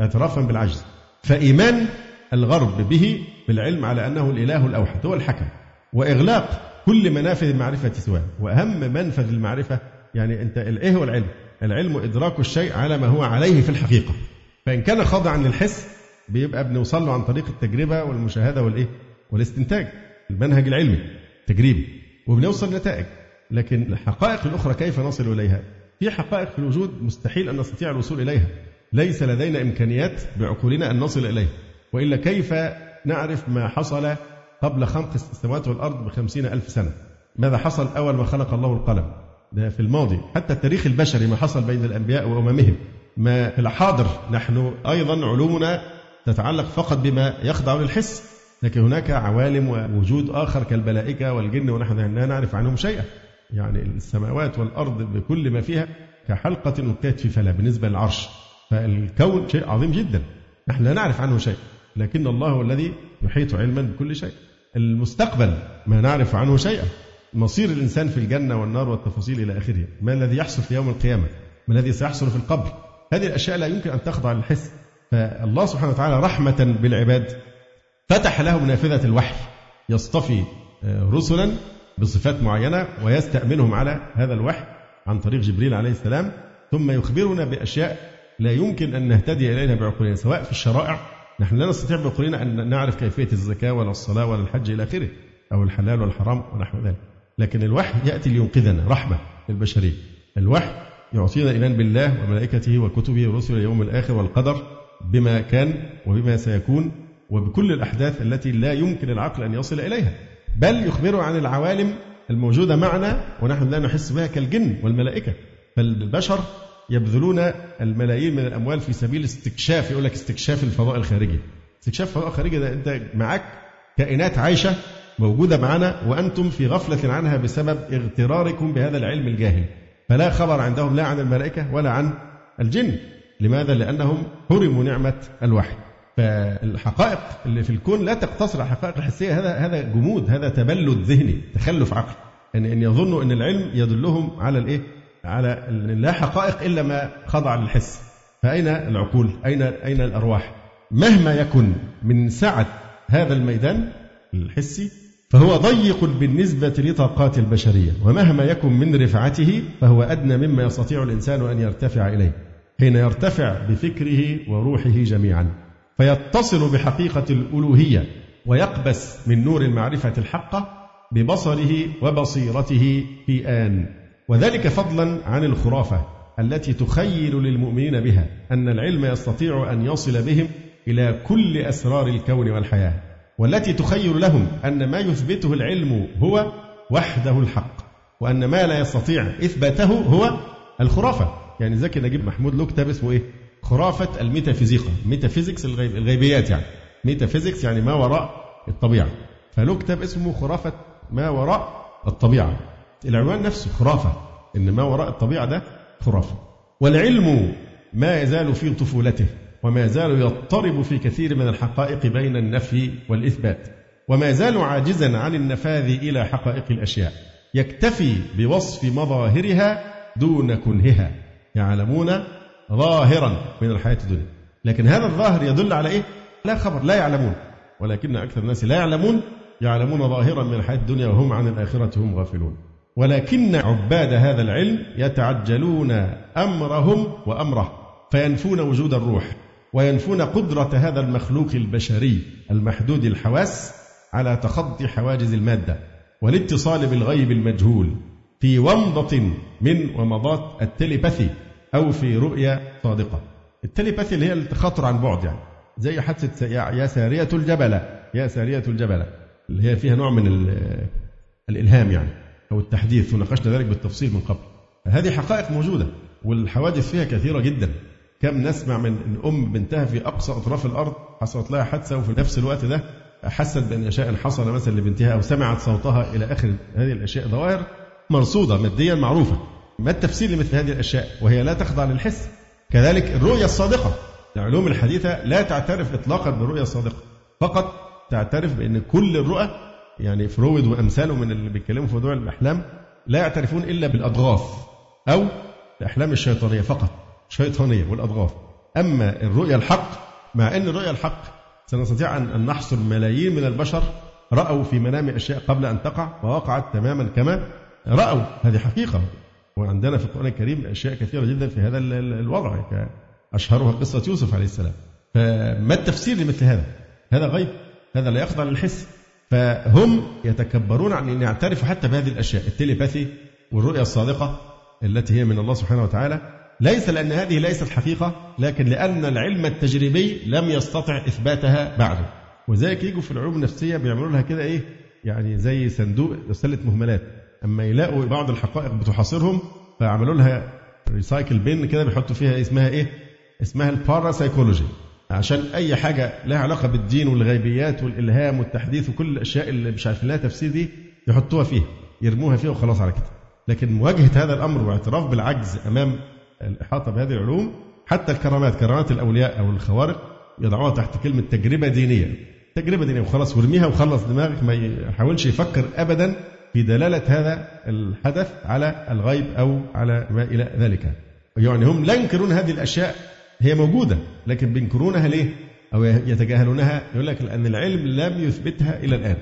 اعترافا بالعجز. فإيمان الغرب به بالعلم على أنه الإله الأوحد هو الحكم. وإغلاق كل منافذ المعرفة سواه. وأهم منفذ المعرفة يعني أنت إيه هو العلم؟ العلم إدراك الشيء على ما هو عليه في الحقيقة. فإن كان خاضعا للحس بيبقى بنوصل له عن طريق التجربة والمشاهدة والإيه؟ والاستنتاج. المنهج العلمي تجريبي. وبنوصل نتائج. لكن الحقائق الأخرى كيف نصل إليها؟ في حقائق في الوجود مستحيل أن نستطيع الوصول إليها. ليس لدينا إمكانيات بعقولنا أن نصل إليها. وإلا كيف نعرف ما حصل قبل خلق السماوات والأرض بخمسين ألف سنة؟ ماذا حصل أول ما خلق الله القلم؟ ده في الماضي. حتى التاريخ البشري ما حصل بين الأنبياء وأممهم. ما في الحاضر نحن أيضا علومنا تتعلق فقط بما يخضع للحس. لكن هناك عوالم ووجود آخر كالملائكة والجن ونحن لا نعرف عنهم شيئا. يعني السماوات والأرض بكل ما فيها كحلقة ألقيت في فلا بالنسبة للعرش. فالكون شيء عظيم جدا. نحن لا نعرف عنه شيء. لكن الله هو الذي يحيط علما بكل شيء. المستقبل ما نعرف عنه شيئا. مصير الإنسان في الجنة والنار والتفاصيل إلى آخره. ما الذي يحصل في يوم القيامة؟ ما الذي سيحصل في القبر؟ هذه الأشياء لا يمكن أن تخضع للحس. فالله سبحانه وتعالى رحمة بالعباد. فتح لهم نافذة الوحي يصطفي آه، رسلا بصفات معينة ويستأمنهم على هذا الوحي عن طريق جبريل عليه السلام. ثم يخبرنا بأشياء لا يمكن أن نهتدي إليها بعقولنا سواء في الشرائع. نحن لا نستطيع بعقولنا أن نعرف كيفية الزكاة ولا الصلاة ولا الحج إلى آخره أو الحلال والحرام ونحو ذلك. لكن الوحي يأتي لينقذنا رحمة للبشرية. الوحي يعطينا الإيمان بالله وملائكته وكتبه ورسله اليوم الآخر والقدر بما كان وبما سيكون. وبكل الأحداث التي لا يمكن العقل أن يصل إليها. بل يخبر عن العوالم الموجودة معنا ونحن لا نحس بها كالجن والملائكة. فالبشر يبذلون الملايين من الأموال في سبيل استكشاف يقول لك استكشاف الفضاء الخارجي. استكشاف الفضاء الخارجي ده أنت معك كائنات عايشة موجودة معنا وأنتم في غفلة عنها بسبب اغتراركم بهذا العلم الجاهل. فلا خبر عندهم لا عن الملائكة ولا عن الجن. لماذا؟ لأنهم حرموا نعمة الوحي. فالحقائق اللي في الكون لا تقتصر على الحقائق الحسية هذا هذا جمود هذا تبلد ذهني تخلف عقل يعني إن يظنوا إن العلم يدلهم على الإيه؟ على إن لا حقائق إلا ما خضع للحس فأين العقول؟ أين أين الأرواح؟ مهما يكن من سعة هذا الميدان الحسي فهو ضيق بالنسبة لطاقات البشرية ومهما يكن من رفعته فهو أدنى مما يستطيع الإنسان أن يرتفع إليه حين يرتفع بفكره وروحه جميعا فيتصل بحقيقة الألوهية ويقبس من نور المعرفة الحقة ببصره وبصيرته في آن. وذلك فضلا عن الخرافة التي تخيل للمؤمنين بها أن العلم يستطيع أن يصل بهم إلى كل أسرار الكون والحياة والتي تخيل لهم أن ما يثبته العلم هو وحده الحق وأن ما لا يستطيع إثباته هو الخرافة. يعني زكي نجيب محمود له كتاب اسمه إيه؟ خرافة الميتافيزيقا. metaphysics الغيب الغيبيات يعني. metaphysics يعني ما وراء الطبيعة. فله كتاب اسمه خرافة ما وراء الطبيعة. العنوان نفسه خرافة إن ما وراء الطبيعة ده خرافة. والعلم ما يزال في طفولته وما يزال يضطرب في كثير من الحقائق بين النفي والإثبات. وما يزال عاجزا عن النفاذ إلى حقائق الأشياء. يكتفي بوصف مظاهرها دون كنهها. يعلمون ظاهرا من الحياة الدنيا. لكن هذا الظاهر يدل على إيه؟ لا خبر لا يعلمون. ولكن أكثر الناس لا يعلمون يعلمون ظاهرا من الحياة الدنيا وهم عن الآخرة هم غافلون. ولكن عباد هذا العلم يتعجلون أمرهم وأمره فينفون وجود الروح وينفون قدرة هذا المخلوق البشري المحدود الحواس على تخطي حواجز المادة والاتصال بالغيب المجهول في ومضة من ومضات التليباثي. أو في رؤية صادقة. التليباثي اللي هي التخاطر عن بعد يعني. زي حادثة يا سارية الجبلة. يا سارية الجبلة. اللي هي فيها نوع من الإلهام يعني. أو التحديث. وناقشنا ذلك بالتفصيل من قبل. هذه حقائق موجودة. والحوادث فيها كثيرة جدا. كم نسمع من أم بنتها في أقصى أطراف الأرض حصلت لها حادثة وفي نفس الوقت ده حست بأن شيء حصل مثلا لبنتها أو سمعت صوتها إلى آخر هذه الأشياء ظواهر مرصودة ماديا معروفة. ما التفسير لمثل هذه الأشياء؟ وهي لا تخضع للحس. كذلك الرؤية الصادقة. العلوم الحديثة لا تعترف إطلاقا بالرؤية الصادقة. فقط تعترف بأن كل الرؤى يعني فرويد وأمثاله من اللي بيتكلموا في موضوع الأحلام لا يعترفون إلا بالأضغاث أو الأحلام الشيطانية فقط شيطانية والأضغاث أما الرؤية الحق مع أن الرؤية الحق سنستطيع أن نحصر ملايين من البشر رأوا في منام أشياء قبل أن تقع ووقعت تماما كما رأوا. هذه حقيقة. وعندنا في القرآن الكريم أشياء كثيرة جدا في هذا الوضع أشهرها قصة يوسف عليه السلام. فما التفسير لمثل هذا؟ هذا غيب هذا لا يخضع للحس. فهم يتكبرون عن أن يعترفوا حتى بهذه الأشياء التليباثي والرؤية الصادقة التي هي من الله سبحانه وتعالى. ليس لأن هذه ليست حقيقة لكن لأن العلم التجريبي لم يستطع إثباتها بعده. وذلك يجوا في العلوم النفسية بيعملوا لها كده إيه؟ يعني زي صندوق سلة مهملات. أما يلاقوا بعض الحقائق بتحاصرهم فعملوا لها recycle bin كده بيحطوا فيها اسمها إيه؟ اسمها الباراسايكولوجي عشان أي حاجة لها علاقة بالدين والغيبيات والإلهام والتحديث وكل الأشياء اللي مش عارفين لها تفسير دي يحطوها فيها يرموها فيها وخلاص على كده. لكن مواجهة هذا الأمر واعتراف بالعجز أمام الإحاطة بهذه العلوم حتى الكرامات كرامات الأولياء أو الخوارق يضعوها تحت كلمة تجربة دينية. تجربة دينية وخلاص وارميها وخلص دماغك ما يحاولش يفكر ابدا في دلالة هذا الحدث على الغيب أو على ما إلى ذلك. يعني هم لا ينكرون هذه الأشياء هي موجودة لكن بينكرونها ليه؟ أو يتجاهلونها؟ يقول لك لأن العلم لم يثبتها إلى الآن.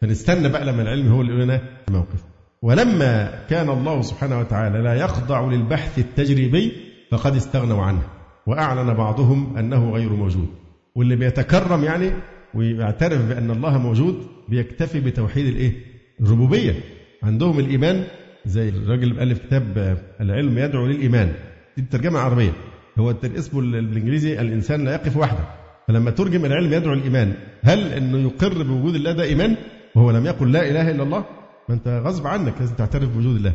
فنستنى بقى لما العلم هو اللي يقول لنا الموقف. ولما كان الله سبحانه وتعالى لا يخضع للبحث التجريبي فقد استغنوا عنه وأعلن بعضهم أنه غير موجود. واللي بيتكرم يعني ويعترف بأن الله موجود بيكتفي بتوحيد الإيه؟ الربوبية عندهم الإيمان زي الراجل اللي ألف كتاب العلم يدعو للإيمان. دي الترجمة العربية. هو اسمه بالإنجليزي الإنسان لا يقف وحده. فلما ترجم العلم يدعو الايمان هل إنه يقر بوجود الله ده إيمان؟ وهو لم يقل لا إله إلا الله؟ ما أنت غصب عنك لازم تعترف بوجود الله.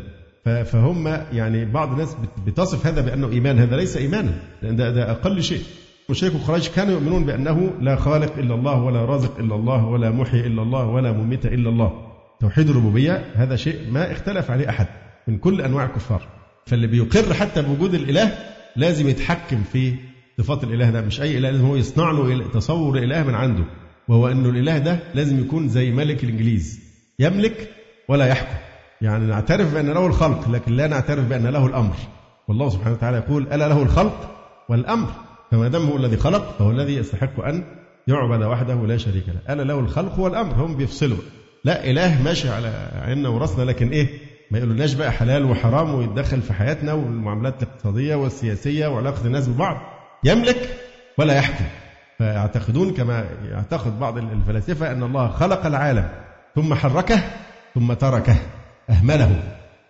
فهم يعني بعض الناس بتصف هذا بأنه إيمان. هذا ليس إيمانا. لأن ده, ده أقل شيء. مشرك قريش كانوا يؤمنون بأنه لا خالق إلا الله ولا رازق إلا الله ولا محيي إلا الله ولا مميت إلا الله. توحيد الربوبية هذا شيء ما اختلف عليه أحد من كل أنواع الكفار. فاللي بيقر حتى بوجود الإله لازم يتحكم في صفات الإله ده. مش أي إله لازم هو يصنع له تصور إله من عنده. وهو إنه الإله ده لازم يكون زي ملك الإنجليز. يملك ولا يحكم. يعني نعترف بأن له الخلق لكن لا نعترف بأن له الأمر. والله سبحانه وتعالى يقول ألا له الخلق والأمر؟ فما دام هو الذي خلق فهو الذي يستحق أن يعبد وحده لا شريك له. ألا له الخلق والأمر. هم بيفصلوا. لا إله ماشي على عيننا وراسنا لكن إيه؟ ما يقولولناش بقى حلال وحرام ويتدخل في حياتنا والمعاملات الاقتصادية والسياسية وعلاقة الناس ببعض. يملك ولا يحكم. فيعتقدون كما يعتقد بعض الفلاسفة أن الله خلق العالم ثم حركه ثم تركه أهمله.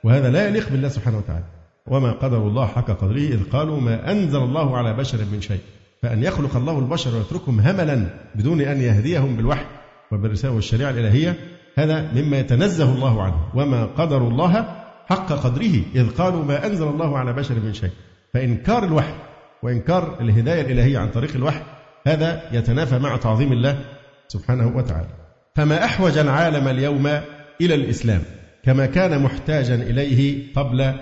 وهذا لا يليق بالله سبحانه وتعالى. وما قدر الله حق قدره إذ قالوا ما أنزل الله على بشر من شيء. فأن يخلق الله البشر ويتركهم هملا بدون أن يهديهم بالوحي وبالرسالة والشريعة الإلهية هذا مما يتنزه الله عنه. وما قدر الله حق قدره إذ قالوا ما أنزل الله على بشر من شيء. فإنكار الوحي وإنكار الهداية الإلهية عن طريق الوحي هذا يتنافى مع تعظيم الله سبحانه وتعالى. فما أحوج العالم اليوم إلى الإسلام كما كان محتاجا إليه قبل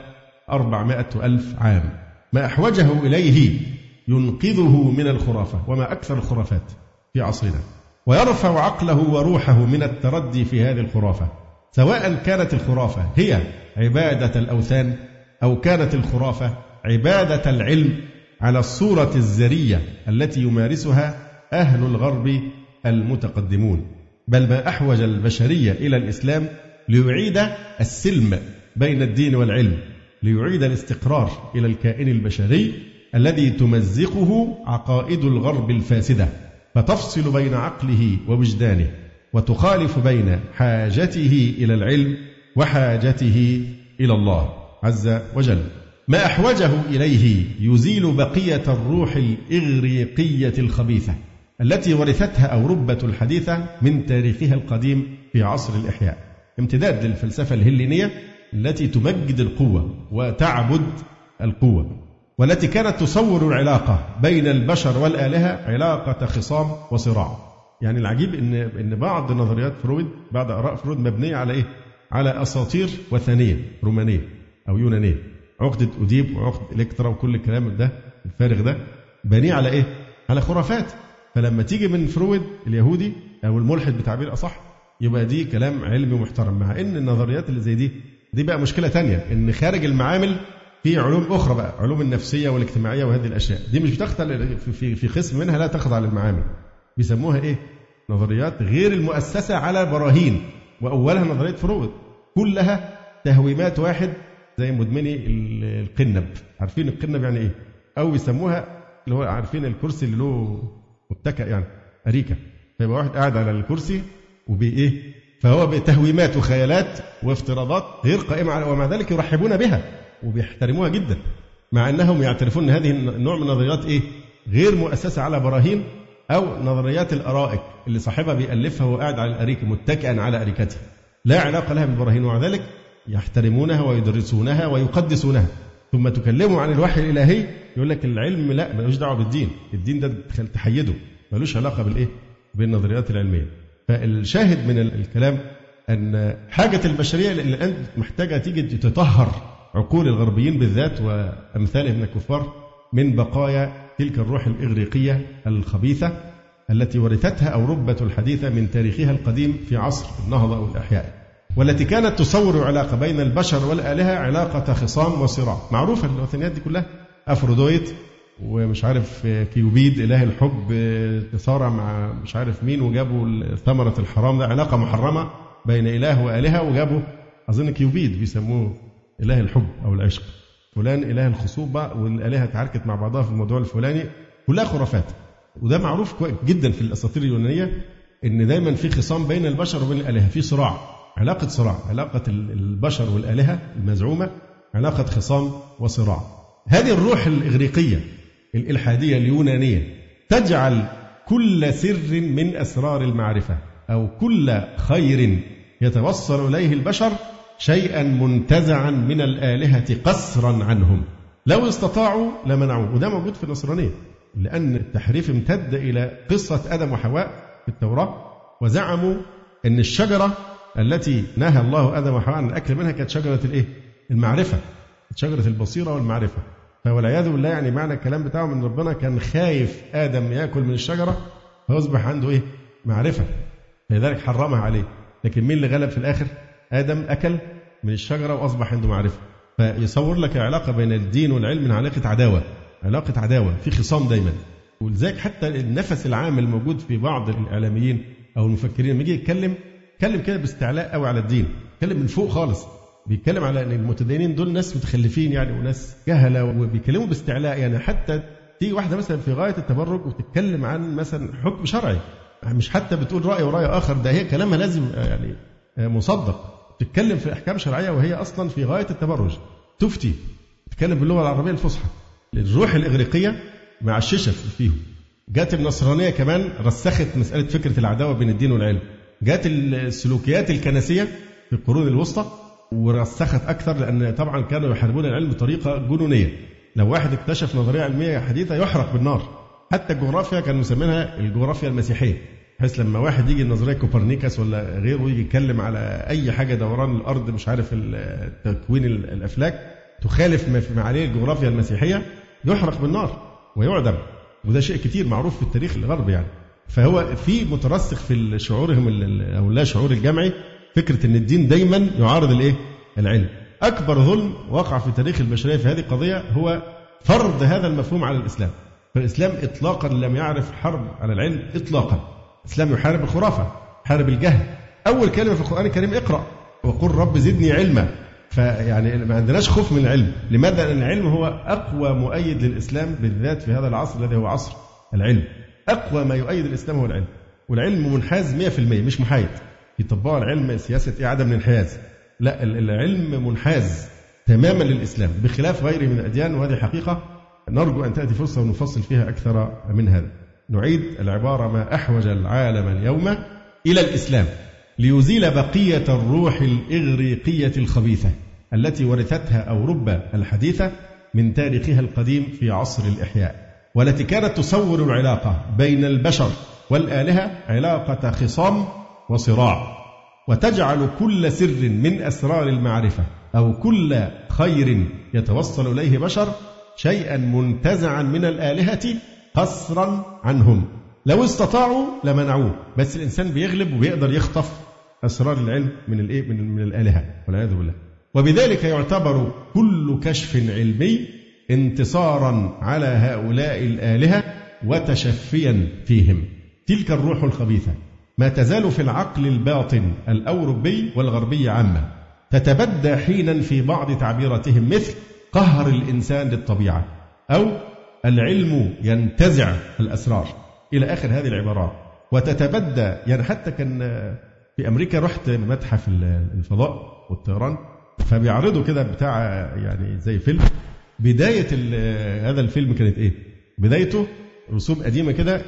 أربعمائة ألف عام. ما أحوجه إليه ينقذه من الخرافة وما أكثر الخرافات في عصرنا. ويرفع عقله وروحه من التردي في هذه الخرافة سواء كانت الخرافة هي عبادة الأوثان أو كانت الخرافة عبادة العلم على الصورة الزرية التي يمارسها أهل الغرب المتقدمون بل ما أحوج البشرية إلى الإسلام ليعيد السلم بين الدين والعلم ليعيد الاستقرار إلى الكائن البشري الذي تمزقه عقائد الغرب الفاسدة. فتفصل بين عقله ووجدانه وتخالف بين حاجته إلى العلم وحاجته إلى الله عز وجل. ما أحوجه إليه يزيل بقية الروح الإغريقية الخبيثة التي ورثتها أوروبة الحديثة من تاريخها القديم في عصر الإحياء. امتداد للفلسفة الهلينيه التي تمجد القوة وتعبد القوة. والتي كانت تصور العلاقة بين البشر والآلهة علاقة خصام وصراع يعني العجيب ان إن بعض نظريات فرويد بعض آراء فرويد مبنية على إيه؟ على أساطير وثنية رومانية أو يونانية عقدة أوديب وعقدة إلكترا وكل الكلام ده الفارغ ده مبنية على إيه؟ على خرافات فلما تيجي من فرويد اليهودي أو الملحد بتعبير أصح يبقى دي كلام علمي محترم مع إن النظريات اللي زي دي دي بقى مشكلة تانية إن خارج المعامل في علوم أخرى بقى علوم النفسية والاجتماعية وهذه الأشياء. دي مش بتخضع في في قسم منها لا تخضع للمعامل. بيسموها إيه؟ نظريات غير المؤسسة على براهين. وأولها نظرية فرويد كلها تهويمات واحد زي مدمني القنب. عارفين القنب يعني إيه؟ أو بيسموها اللي هو عارفين الكرسي اللي له متكئ يعني أريكة. فيبقى واحد قاعد على الكرسي وبإيه فهو بتهويمات وخيالات وافتراضات غير قائمة على ومع ذلك يرحبون بها. وبيحترموها جدا مع أنهم يعترفون أن هذه النوع من النظريات إيه؟ غير مؤسسة على براهين أو نظريات الأرائك اللي صاحبها بيألفها وهو قاعد على الأريكة متكئا على أريكته. لا علاقة لها بالبراهين ومع ذلك يحترمونها ويدرسونها ويقدسونها. ثم تكلموا عن الوحي الإلهي يقول لك العلم لا ملوش دعوة بالدين. الدين ده تحيده ملوش علاقة بالإيه؟ بالنظريات العلمية. فالشاهد من الكلام أن حاجة البشرية الآن محتاجة تيجي تطهر. عقول الغربيين بالذات وأمثالهم من الكفار من بقايا تلك الروح الإغريقية الخبيثة التي ورثتها أوروبا الحديثة من تاريخها القديم في عصر النهضة والإحياء والتي كانت تصور علاقة بين البشر والآلهة علاقة خصام وصراع. معروفة الوثنيات دي كلها؟ أفروديت ومش عارف كيوبيد إله الحب تصارع مع مش عارف مين وجابوا ثمرة الحرام ده علاقة محرمة بين إله وآلهة وجابوا أظن كيوبيد بيسموه. إله الحب أو العشق. فلان إله الخصوبة والآلهة اتعاركت مع بعضها في الموضوع الفلاني. كلها خرافات. وده معروف جدا في الأساطير اليونانية إن دايما في خصام بين البشر وبين الآلهة. في صراع علاقة صراع علاقة البشر والآلهة المزعومة علاقة خصام وصراع. هذه الروح الإغريقية الإلحادية اليونانية تجعل كل سر من أسرار المعرفة أو كل خير يتوصل إليه البشر شيئا منتزعا من الآلهة قسرا عنهم. لو استطاعوا لمنعوه. وده موجود في النصرانية. لأن التحريف امتد إلى قصة آدم وحواء في التوراة وزعموا أن الشجرة التي نهى الله آدم وحواء عن الأكل منها كانت شجرة الإيه؟ المعرفة. شجرة البصيرة والمعرفة. فوالعياذ بالله يعني معنى الكلام بتاعه من ربنا. كان خايف آدم يأكل من الشجرة فيصبح عنده إيه؟ معرفة. لذلك حرمها عليه. لكن مين اللي غلب في الآخر؟ آدم أكل من الشجرة وأصبح عنده معرفة. فيصور لك العلاقة بين الدين والعلم من علاقة عداوة. علاقة عداوة في خصام دايما. ولذلك حتى النفس العام الموجود في بعض الإعلاميين أو المفكرين لما يجي يتكلم يتكلم كده باستعلاء قوي على الدين. يتكلم من فوق خالص. بيتكلم على إن المتدينين دول ناس متخلفين يعني وناس جهلة وبيتكلموا باستعلاء. يعني حتى تيجي واحدة مثلا في غاية التبرج وتتكلم عن مثلا حكم شرعي. مش حتى بتقول رأي ورأي آخر ده هي كلامها لازم يعني مصدق. تتكلم في أحكام شرعية وهي أصلا في غاية التبرج. تفتي تتكلم باللغة العربية الفصحى. الروح الإغريقية معششه فيهم. جات النصرانية كمان رسخت مسألة فكرة العداوة بين الدين والعلم. جات السلوكيات الكنسية في القرون الوسطى ورسخت أكثر لأن طبعا كانوا يحاربون العلم بطريقة جنونية. لو واحد اكتشف نظرية علمية حديثة يحرق بالنار. حتى الجغرافيا كانوا مسمينها الجغرافيا المسيحية. بحيث لما واحد يجي نظرية كوبرنيكاس ولا غيره يجي يتكلم على أي حاجة دوران الأرض مش عارف تكوين الأفلاك تخالف ما عليه الجغرافيا المسيحية يحرق بالنار ويعدم وده شيء كتير معروف في التاريخ الغربي يعني فهو في مترسخ في شعورهم أو لا شعور الجمعي فكرة إن الدين دايما يعارض الإيه؟ العلم. أكبر ظلم وقع في تاريخ البشرية في هذه القضية هو فرض هذا المفهوم على الإسلام. فالإسلام اطلاقا لم يعرف حرب على العلم اطلاقا. الإسلام يحارب الخرافة، يحارب الجهل. أول كلمة في القرآن الكريم اقرأ وقل رب زدني علما. فيعني ما عندناش خوف من العلم، لماذا؟ لأن العلم هو أقوى مؤيد للإسلام بالذات في هذا العصر الذي هو عصر العلم. أقوى ما يؤيد الإسلام هو العلم. والعلم منحاز 100% مش محايد. يطبقوا العلم سياسة إيه عدم الانحياز لا العلم منحاز تماما للإسلام بخلاف غيره من الأديان وهذه حقيقة نرجو أن تأتي فرصة ونفصل فيها أكثر من هذا نعيد العبارة ما أحوج العالم اليوم إلى الإسلام ليزيل بقية الروح الإغريقية الخبيثة التي ورثتها أوروبا الحديثة من تاريخها القديم في عصر الإحياء والتي كانت تصور العلاقة بين البشر والآلهة علاقة خصام وصراع وتجعل كل سر من أسرار المعرفة أو كل خير يتوصل إليه بشر شيئا منتزعا من الآلهة قصرا عنهم. لو استطاعوا لمنعوه. بس الإنسان بيغلب وبيقدر يخطف أسرار العلم من الإيه؟ من, من الآلهة. والعياذ بالله. وبذلك يعتبر كل كشف علمي انتصارا على هؤلاء الآلهة وتشفيا فيهم. تلك الروح الخبيثة. ما تزال في العقل الباطن الأوروبي والغربي عامة. تتبدى حينا في بعض تعبيراتهم مثل قهر الإنسان للطبيعة أو العلم ينتزع الأسرار. إلى آخر هذه العبارات. وتتبدى يعني حتى كان في أمريكا رحت متحف الفضاء والطيران فبيعرضوا كده بتاع يعني زي فيلم. بداية هذا الفيلم كانت إيه؟ بدايته رسوم قديمة كده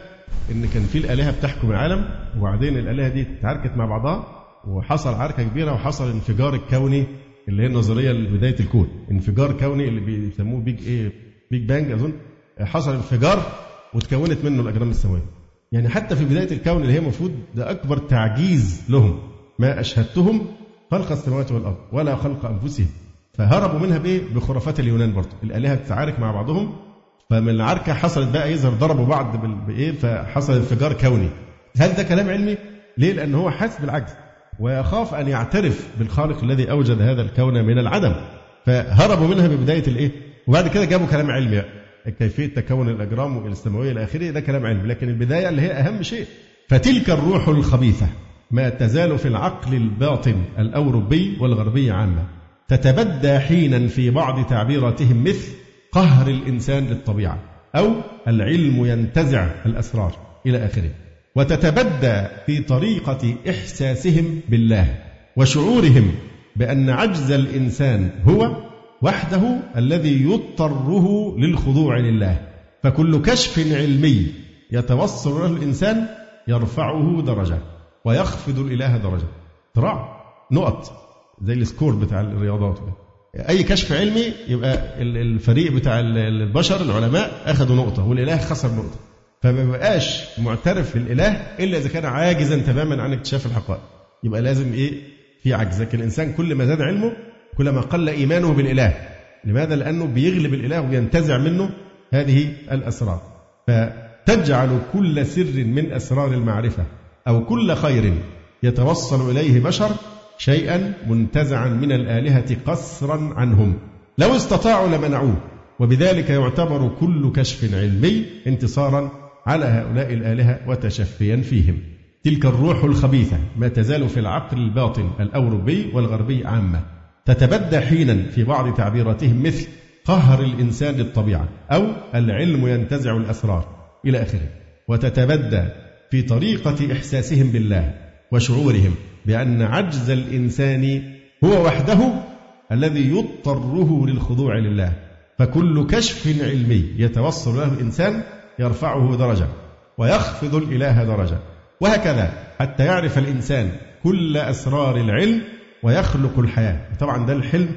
إن كان في الآلهة بتحكم العالم وبعدين الآلهة دي اتعاركت مع بعضها وحصل عركة كبيرة وحصل انفجار الكوني اللي هي النظرية لبداية الكون. انفجار كوني اللي بيسموه big إيه big bang أظن. حصل انفجار وتكونت منه الأجرام السماوية يعني حتى في بداية الكون اللي هي المفروض ده أكبر تعجيز لهم. ما أشهدتهم خلق السماوات والأرض ولا خلق أنفسهم. فهربوا منها بإيه؟ بخرافات اليونان برضه. الآلهة تتعارك مع بعضهم. فمن العركة حصلت بقى يظهر ضربوا بعض بإيه؟ فحصل انفجار كوني. هل ده كلام علمي؟ ليه؟ لأن هو حاسس بالعجز. ويخاف أن يعترف بالخالق الذي أوجد هذا الكون من العدم. فهربوا منها ببداية الإيه؟ وبعد كده جابوا كلام علمي. كيفية تكون الأجرام السماوية إلى آخره ده كلام علمي لكن البداية اللي هي أهم شيء فتلك الروح الخبيثة ما تزال في العقل الباطن الأوروبي والغربي عامة. تتبدى حينا في بعض تعبيراتهم مثل قهر الإنسان للطبيعة أو العلم ينتزع الأسرار إلى آخره. وتتبدى في طريقة إحساسهم بالله وشعورهم بأن عجز الإنسان هو وحده الذي يضطره للخضوع لله. فكل كشف علمي يتوصل له الإنسان يرفعه درجة ويخفض الإله درجة. صراع نقط زي السكور بتاع الرياضات. أي كشف علمي يبقى الفريق بتاع البشر العلماء أخذوا نقطة والإله خسر نقطة. فما بقاش معترف بالإله إلا إذا كان عاجزا تماما عن اكتشاف الحقائق. يبقى لازم إيه؟ في عجز. لكن الإنسان كل ما زاد علمه كلما قل إيمانه بالإله. لماذا؟ لأنه بيغلب الإله وينتزع منه هذه الأسرار. فتجعل كل سر من أسرار المعرفة أو كل خير يتوصل إليه بشر شيئا منتزعا من الآلهة قسرا عنهم. لو استطاعوا لمنعوه. وبذلك يعتبر كل كشف علمي انتصارا على هؤلاء الآلهة وتشفيا فيهم. تلك الروح الخبيثة ما تزال في العقل الباطن الأوروبي والغربي عامة. تتبدى حينا في بعض تعبيراتهم مثل قهر الإنسان للطبيعة أو العلم ينتزع الأسرار إلى آخره. وتتبدى في طريقة إحساسهم بالله وشعورهم بأن عجز الإنسان هو وحده الذي يضطره للخضوع لله. فكل كشف علمي يتوصل له الإنسان يرفعه درجة ويخفض الإله درجة. وهكذا حتى يعرف الإنسان كل أسرار العلم ويخلق الحياة. طبعا ده الحلم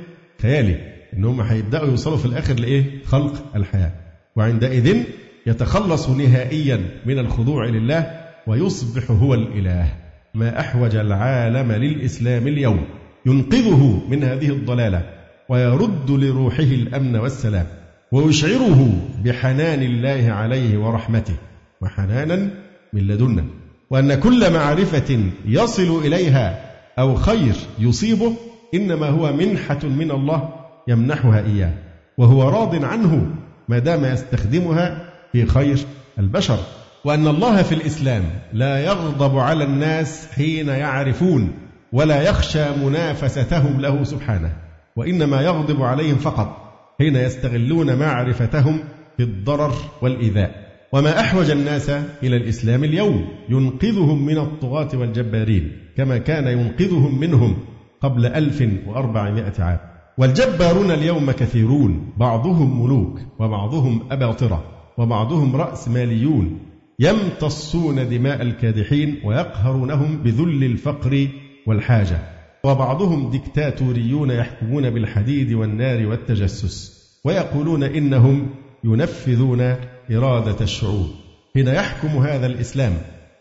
خيالي إن هم هيبدأوا يوصلوا في الآخر لإيه؟ خلق الحياة. وعندئذ يتخلص نهائيا من الخضوع لله ويصبح هو الإله. ما أحوج العالم للإسلام اليوم ينقذه من هذه الضلالة ويرد لروحه الأمن والسلام ويشعره بحنان الله عليه ورحمته. وحنانا من لدنا. وأن كل معرفة يصل إليها أو خير يصيبه إنما هو منحة من الله يمنحها إياه وهو راض عنه ما دام يستخدمها في خير البشر. وأن الله في الإسلام لا يغضب على الناس حين يعرفون ولا يخشى منافستهم له سبحانه وإنما يغضب عليهم فقط حين يستغلون معرفتهم في الضرر والإيذاء. وما أحوج الناس إلى الإسلام اليوم ينقذهم من الطغاة والجبارين كما كان ينقذهم منهم قبل ألف وأربعمائة عام. والجبارون اليوم كثيرون بعضهم ملوك وبعضهم أباطرة وبعضهم رأس ماليون يمتصون دماء الكادحين ويقهرونهم بذل الفقر والحاجة. وبعضهم ديكتاتوريون يحكمون بالحديد والنار والتجسس ويقولون إنهم ينفذون إرادة الشعوب. حين يحكم هذا الإسلام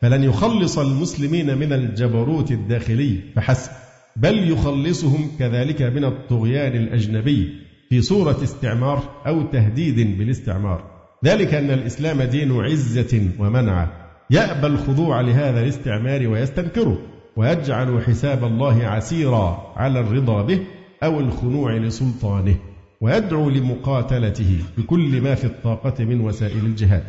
فلن يخلص المسلمين من الجبروت الداخلي فحسب بل يخلصهم كذلك من الطغيان الأجنبي في صورة استعمار أو تهديد بالاستعمار. ذلك أن الإسلام دين عزة ومنعة يأبى الخضوع لهذا الاستعمار ويستنكره ويجعل حساب الله عسيرا على الرضا به أو الخنوع لسلطانه. ويدعو لمقاتلته بكل ما في الطاقة من وسائل الجهاد.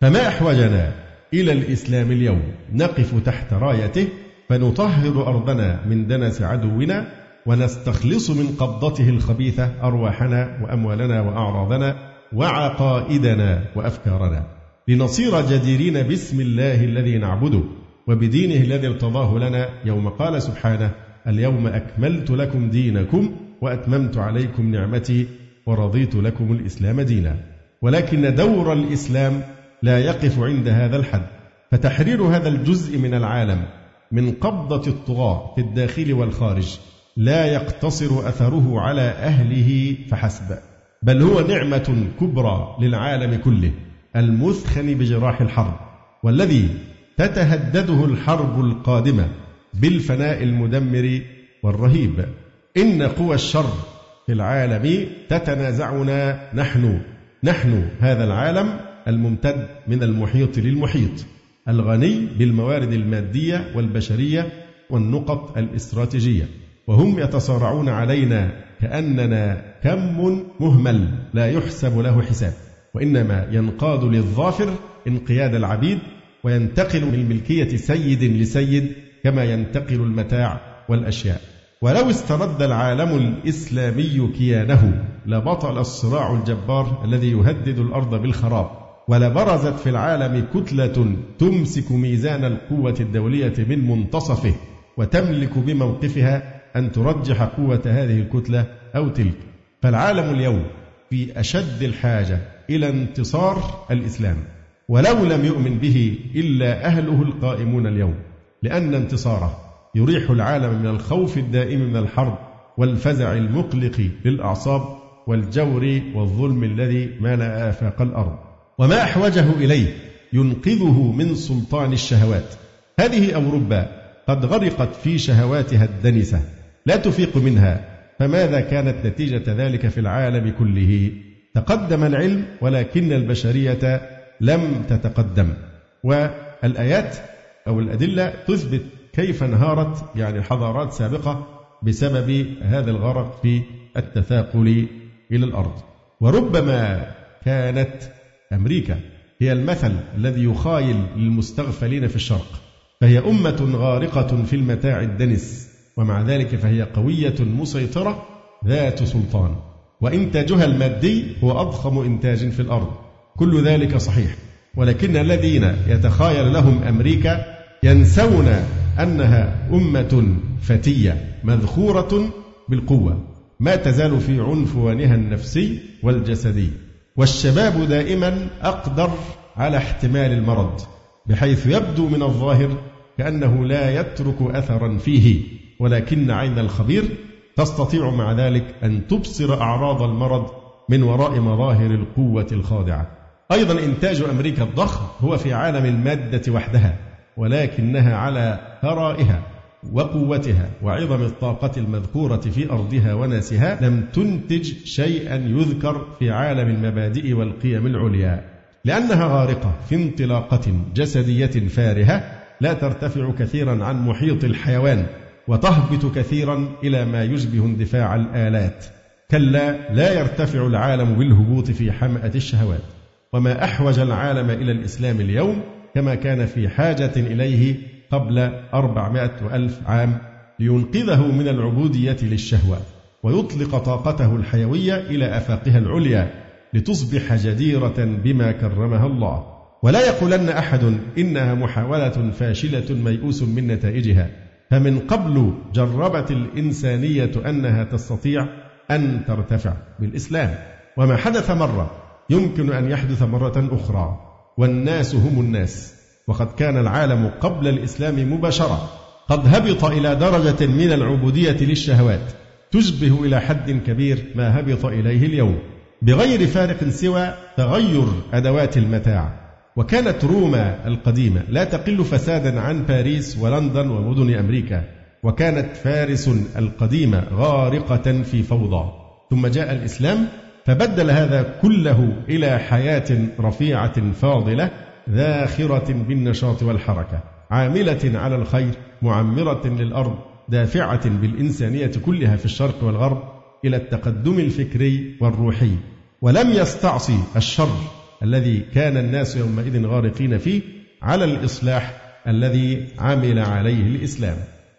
فما أحوجنا إلى الإسلام اليوم؟ نقف تحت رايته فنطهر أرضنا من دنس عدونا ونستخلص من قبضته الخبيثة أرواحنا وأموالنا وأعراضنا وعقائدنا وأفكارنا. لنصير جديرين باسم الله الذي نعبده وبدينه الذي ارتضاه لنا. يوم قال سبحانه اليوم أكملت لكم دينكم وأتممت عليكم نعمتي ورضيت لكم الإسلام دينا. ولكن دور الإسلام لا يقف عند هذا الحد. فتحرير هذا الجزء من العالم من قبضة الطغاة في الداخل والخارج لا يقتصر أثره على أهله فحسب. بل هو نعمة كبرى للعالم كله المثخن بجراح الحرب والذي تتهدده الحرب القادمة بالفناء المدمر والرهيب. إن قوى الشر في العالم تتنازعنا نحن. نحن هذا العالم الممتد من المحيط للمحيط الغني بالموارد المادية والبشرية والنقط الاستراتيجية. وهم يتصارعون علينا كأننا كم مهمل لا يحسب له حساب. وإنما ينقاد للظافر انقياد العبيد وينتقل من ملكية سيد لسيد كما ينتقل المتاع والأشياء. ولو استرد العالم الإسلامي كيانه لبطل الصراع الجبار الذي يهدد الأرض بالخراب ولبرزت في العالم كتلة تمسك ميزان القوة الدولية من منتصفه وتملك بموقفها أن ترجح قوة هذه الكتلة أو تلك. فالعالم اليوم في أشد الحاجة إلى انتصار الإسلام. ولو لم يؤمن به إلا أهله القائمون اليوم لأن انتصاره يريح العالم من الخوف الدائم من الحرب والفزع المقلق للأعصاب والجور والظلم الذي ملأ آفاق الأرض. وما أحوجه إليه ينقذه من سلطان الشهوات. هذه أوروبا قد غرقت في شهواتها الدنسة. لا تفيق منها. فماذا كانت نتيجة ذلك في العالم كله؟ تقدم العلم ولكن البشرية لم تتقدم. والآيات أو الأدلة تثبت كيف انهارت؟ يعني حضارات سابقة بسبب هذا الغرق في التثاقل إلى الأرض. وربما كانت أمريكا هي المثل الذي يخايل للمستغفلين في الشرق. فهي أمة غارقة في المتاع الدنس ومع ذلك فهي قوية مسيطرة ذات سلطان. وإنتاجها المادي هو أضخم إنتاج في الأرض. كل ذلك صحيح. ولكن الذين يتخايل لهم أمريكا ينسون أنها أمة فتية مذخورة بالقوة ما تزال في عنفوانها النفسي والجسدي. والشباب دائما أقدر على احتمال المرض بحيث يبدو من الظاهر كأنه لا يترك أثرا فيه ولكن عين الخبير تستطيع مع ذلك أن تبصر أعراض المرض من وراء مظاهر القوة الخاضعة. أيضا إنتاج أمريكا الضخم هو في عالم المادة وحدها ولكنها على ثرائها وقوتها وعظم الطاقة المذكورة في أرضها وناسها لم تنتج شيئا يذكر في عالم المبادئ والقيم العليا. لأنها غارقة في انطلاقة جسدية فارهة لا ترتفع كثيرا عن محيط الحيوان وتهبط كثيرا إلى ما يشبه اندفاع الآلات. كلا لا يرتفع العالم بالهبوط في حمأة الشهوات. وما أحوج العالم إلى الإسلام اليوم كما كان في حاجة إليه قبل أربعمائة وألف عام لينقذه من العبودية للشهوة ويطلق طاقته الحيوية إلى أفاقها العليا لتصبح جديرة بما كرمها الله. ولا يقولن أحد إنها محاولة فاشلة ميؤوس من نتائجها. فمن قبل جربت الإنسانية أنها تستطيع أن ترتفع بالإسلام. وما حدث مرة يمكن أن يحدث مرة أخرى والناس هم الناس. وقد كان العالم قبل الإسلام مباشرة. قد هبط إلى درجة من العبودية للشهوات. تشبه إلى حد كبير ما هبط إليه اليوم. بغير فارق سوى تغير أدوات المتاع. وكانت روما القديمة لا تقل فسادا عن باريس ولندن ومدن أمريكا. وكانت فارس القديمة غارقة في فوضى. ثم جاء الإسلام فبدل هذا كله إلى حياة رفيعة فاضلة ذاخرة بالنشاط والحركة عاملة على الخير معمرة للأرض دافعة بالإنسانية كلها في الشرق والغرب إلى التقدم الفكري والروحي. ولم يستعصي الشر الذي كان الناس يومئذ غارقين فيه على الإصلاح الذي عمل عليه الإسلام.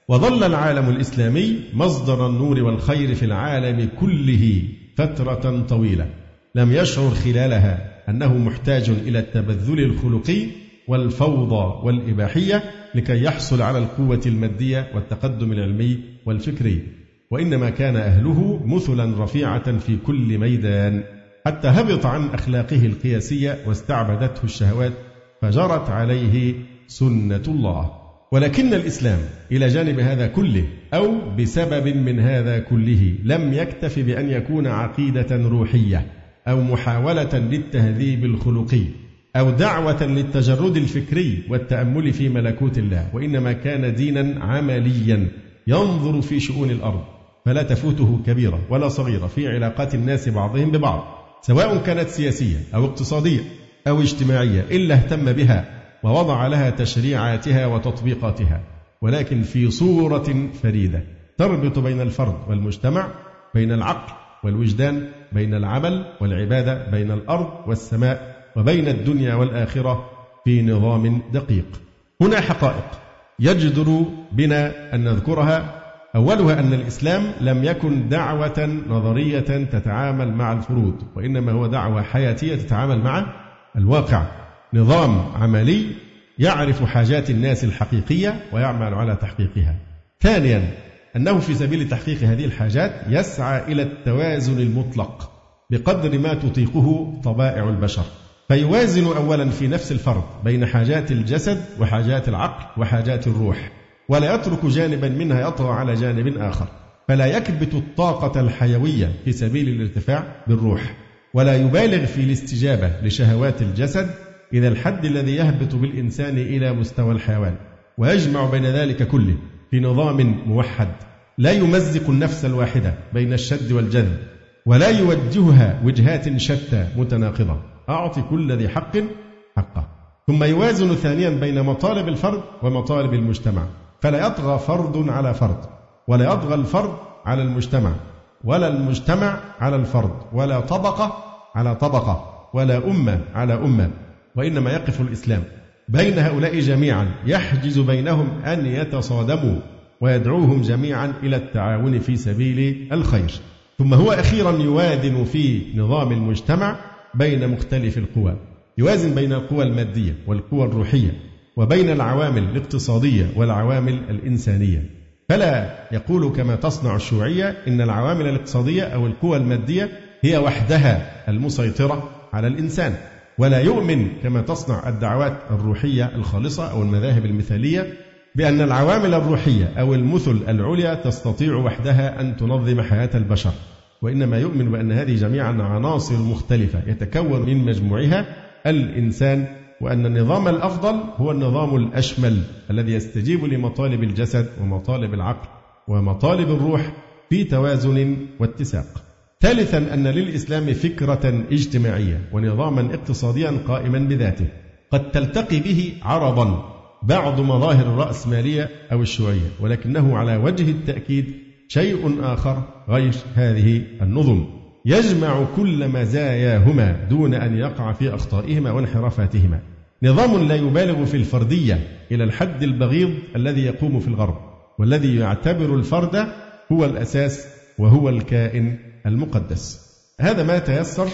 وظل العالم الإسلامي مصدر النور والخير في العالم كله فترة طويلة لم يشعر خلالها أنه محتاج إلى التبذل الخلقي والفوضى والإباحية لكي يحصل على القوة المادية والتقدم العلمي والفكري. وإنما كان أهله مثلا رفيعة في كل ميدان. حتى هبط عن أخلاقه القياسية واستعبدته الشهوات فجرت عليه سنة الله. ولكن الإسلام إلى جانب هذا كله أو بسبب من هذا كله لم يكتف بأن يكون عقيدة روحية. أو محاولة للتهذيب الخلقي أو دعوة للتجرد الفكري والتأمل في ملكوت الله وإنما كان دينا عمليا ينظر في شؤون الأرض فلا تفوته كبيرة ولا صغيرة في علاقات الناس بعضهم ببعض سواء كانت سياسية أو اقتصادية أو اجتماعية إلا اهتم بها ووضع لها تشريعاتها وتطبيقاتها ولكن في صورة فريدة تربط بين الفرد والمجتمع بين العقل والوجدان بين العمل والعبادة بين الأرض والسماء وبين الدنيا والآخرة في نظام دقيق. هنا حقائق. يجدر بنا أن نذكرها. أولها أن الإسلام لم يكن دعوة نظرية تتعامل مع الفروض وإنما هو دعوة حياتية تتعامل مع الواقع. نظام عملي يعرف حاجات الناس الحقيقية ويعمل على تحقيقها. ثانيا أنه في سبيل تحقيق هذه الحاجات يسعى إلى التوازن المطلق بقدر ما تطيقه طبائع البشر. فيوازن أولا في نفس الفرد بين حاجات الجسد وحاجات العقل وحاجات الروح ولا يترك جانبا منها يطغى على جانب آخر. فلا يكبت الطاقة الحيوية في سبيل الارتفاع بالروح ولا يبالغ في الاستجابة لشهوات الجسد إلى الحد الذي يهبط بالإنسان إلى مستوى الحيوان ويجمع بين ذلك كله. في نظام موحد. لا يمزق النفس الواحدة بين الشد والجذب ولا يوجهها وجهات شتى متناقضة. أعطي كل ذي حق حقه. ثم يوازن ثانيا بين مطالب الفرد ومطالب المجتمع. فلا يطغى فرد على فرد ولا يطغى الفرد على المجتمع ولا المجتمع على الفرد ولا طبقة على طبقة ولا أمة على أمة وإنما يقف الإسلام. بين هؤلاء جميعا يحجز بينهم أن يتصادموا ويدعوهم جميعا إلى التعاون في سبيل الخير. ثم هو أخيرا يوازن في نظام المجتمع بين مختلف القوى. يوازن بين القوى المادية والقوى الروحية وبين العوامل الاقتصادية والعوامل الإنسانية. فلا يقول كما تصنع الشيوعية إن العوامل الاقتصادية أو القوى المادية هي وحدها المسيطرة على الإنسان. ولا يؤمن كما تصنع الدعوات الروحية الخالصة أو المذاهب المثالية بأن العوامل الروحية أو المثل العليا تستطيع وحدها أن تنظم حياة البشر وإنما يؤمن بأن هذه جميعا عناصر مختلفة يتكون من مجموعها الإنسان وأن النظام الأفضل هو النظام الأشمل الذي يستجيب لمطالب الجسد ومطالب العقل ومطالب الروح في توازن واتساق. ثالثا أن للإسلام فكرة اجتماعية ونظاما اقتصاديا قائما بذاته. قد تلتقي به عرضا بعض مظاهر الرأسمالية أو الشيوعية ولكنه على وجه التأكيد شيء آخر غير هذه النظم. يجمع كل مزاياهما دون أن يقع في أخطائهما وانحرافاتهما. نظام لا يبالغ في الفردية إلى الحد البغيض الذي يقوم في الغرب والذي يعتبر الفرد هو الأساس وهو الكائن المقدس. هذا ما تيسر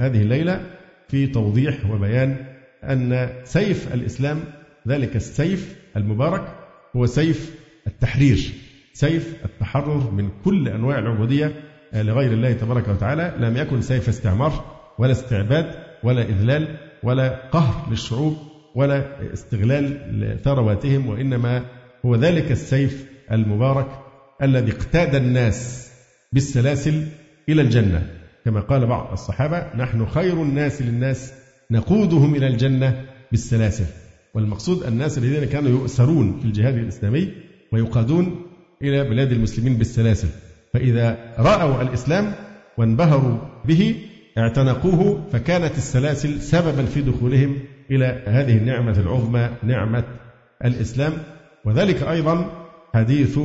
هذه الليلة في توضيح وبيان أن سيف الإسلام ذلك السيف المبارك هو سيف التحرير سيف التحرر من كل أنواع العبودية لغير الله تبارك وتعالى. لم يكن سيف استعمار ولا استعباد ولا إذلال ولا قهر للشعوب ولا استغلال لثرواتهم وإنما هو ذلك السيف المبارك الذي اقتاد الناس بالسلاسل إلى الجنة. كما قال بعض الصحابة نحن خير الناس للناس نقودهم إلى الجنة بالسلاسل. والمقصود الناس الذين كانوا يؤسرون في الجهاد الإسلامي ويقادون إلى بلاد المسلمين بالسلاسل. فإذا رأوا الإسلام وانبهروا به اعتنقوه فكانت السلاسل سببا في دخولهم إلى هذه النعمة العظمى نعمة الإسلام. وذلك أيضا حديث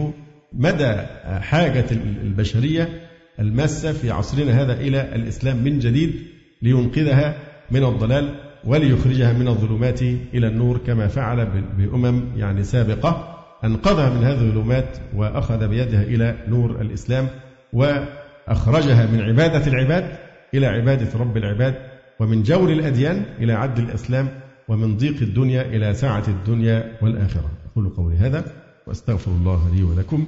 مدى حاجة البشرية الماسة في عصرنا هذا إلى الإسلام من جديد لينقذها من الضلال وليخرجها من الظلمات إلى النور كما فعل بأمم يعني سابقة. أنقذها من هذه الظلمات وأخذ بيدها إلى نور الإسلام وأخرجها من عبادة العباد إلى عبادة رب العباد ومن جور الأديان إلى عدل الأسلام ومن ضيق الدنيا إلى سعة الدنيا والآخرة. أقول قولي هذا وأستغفر الله لي ولكم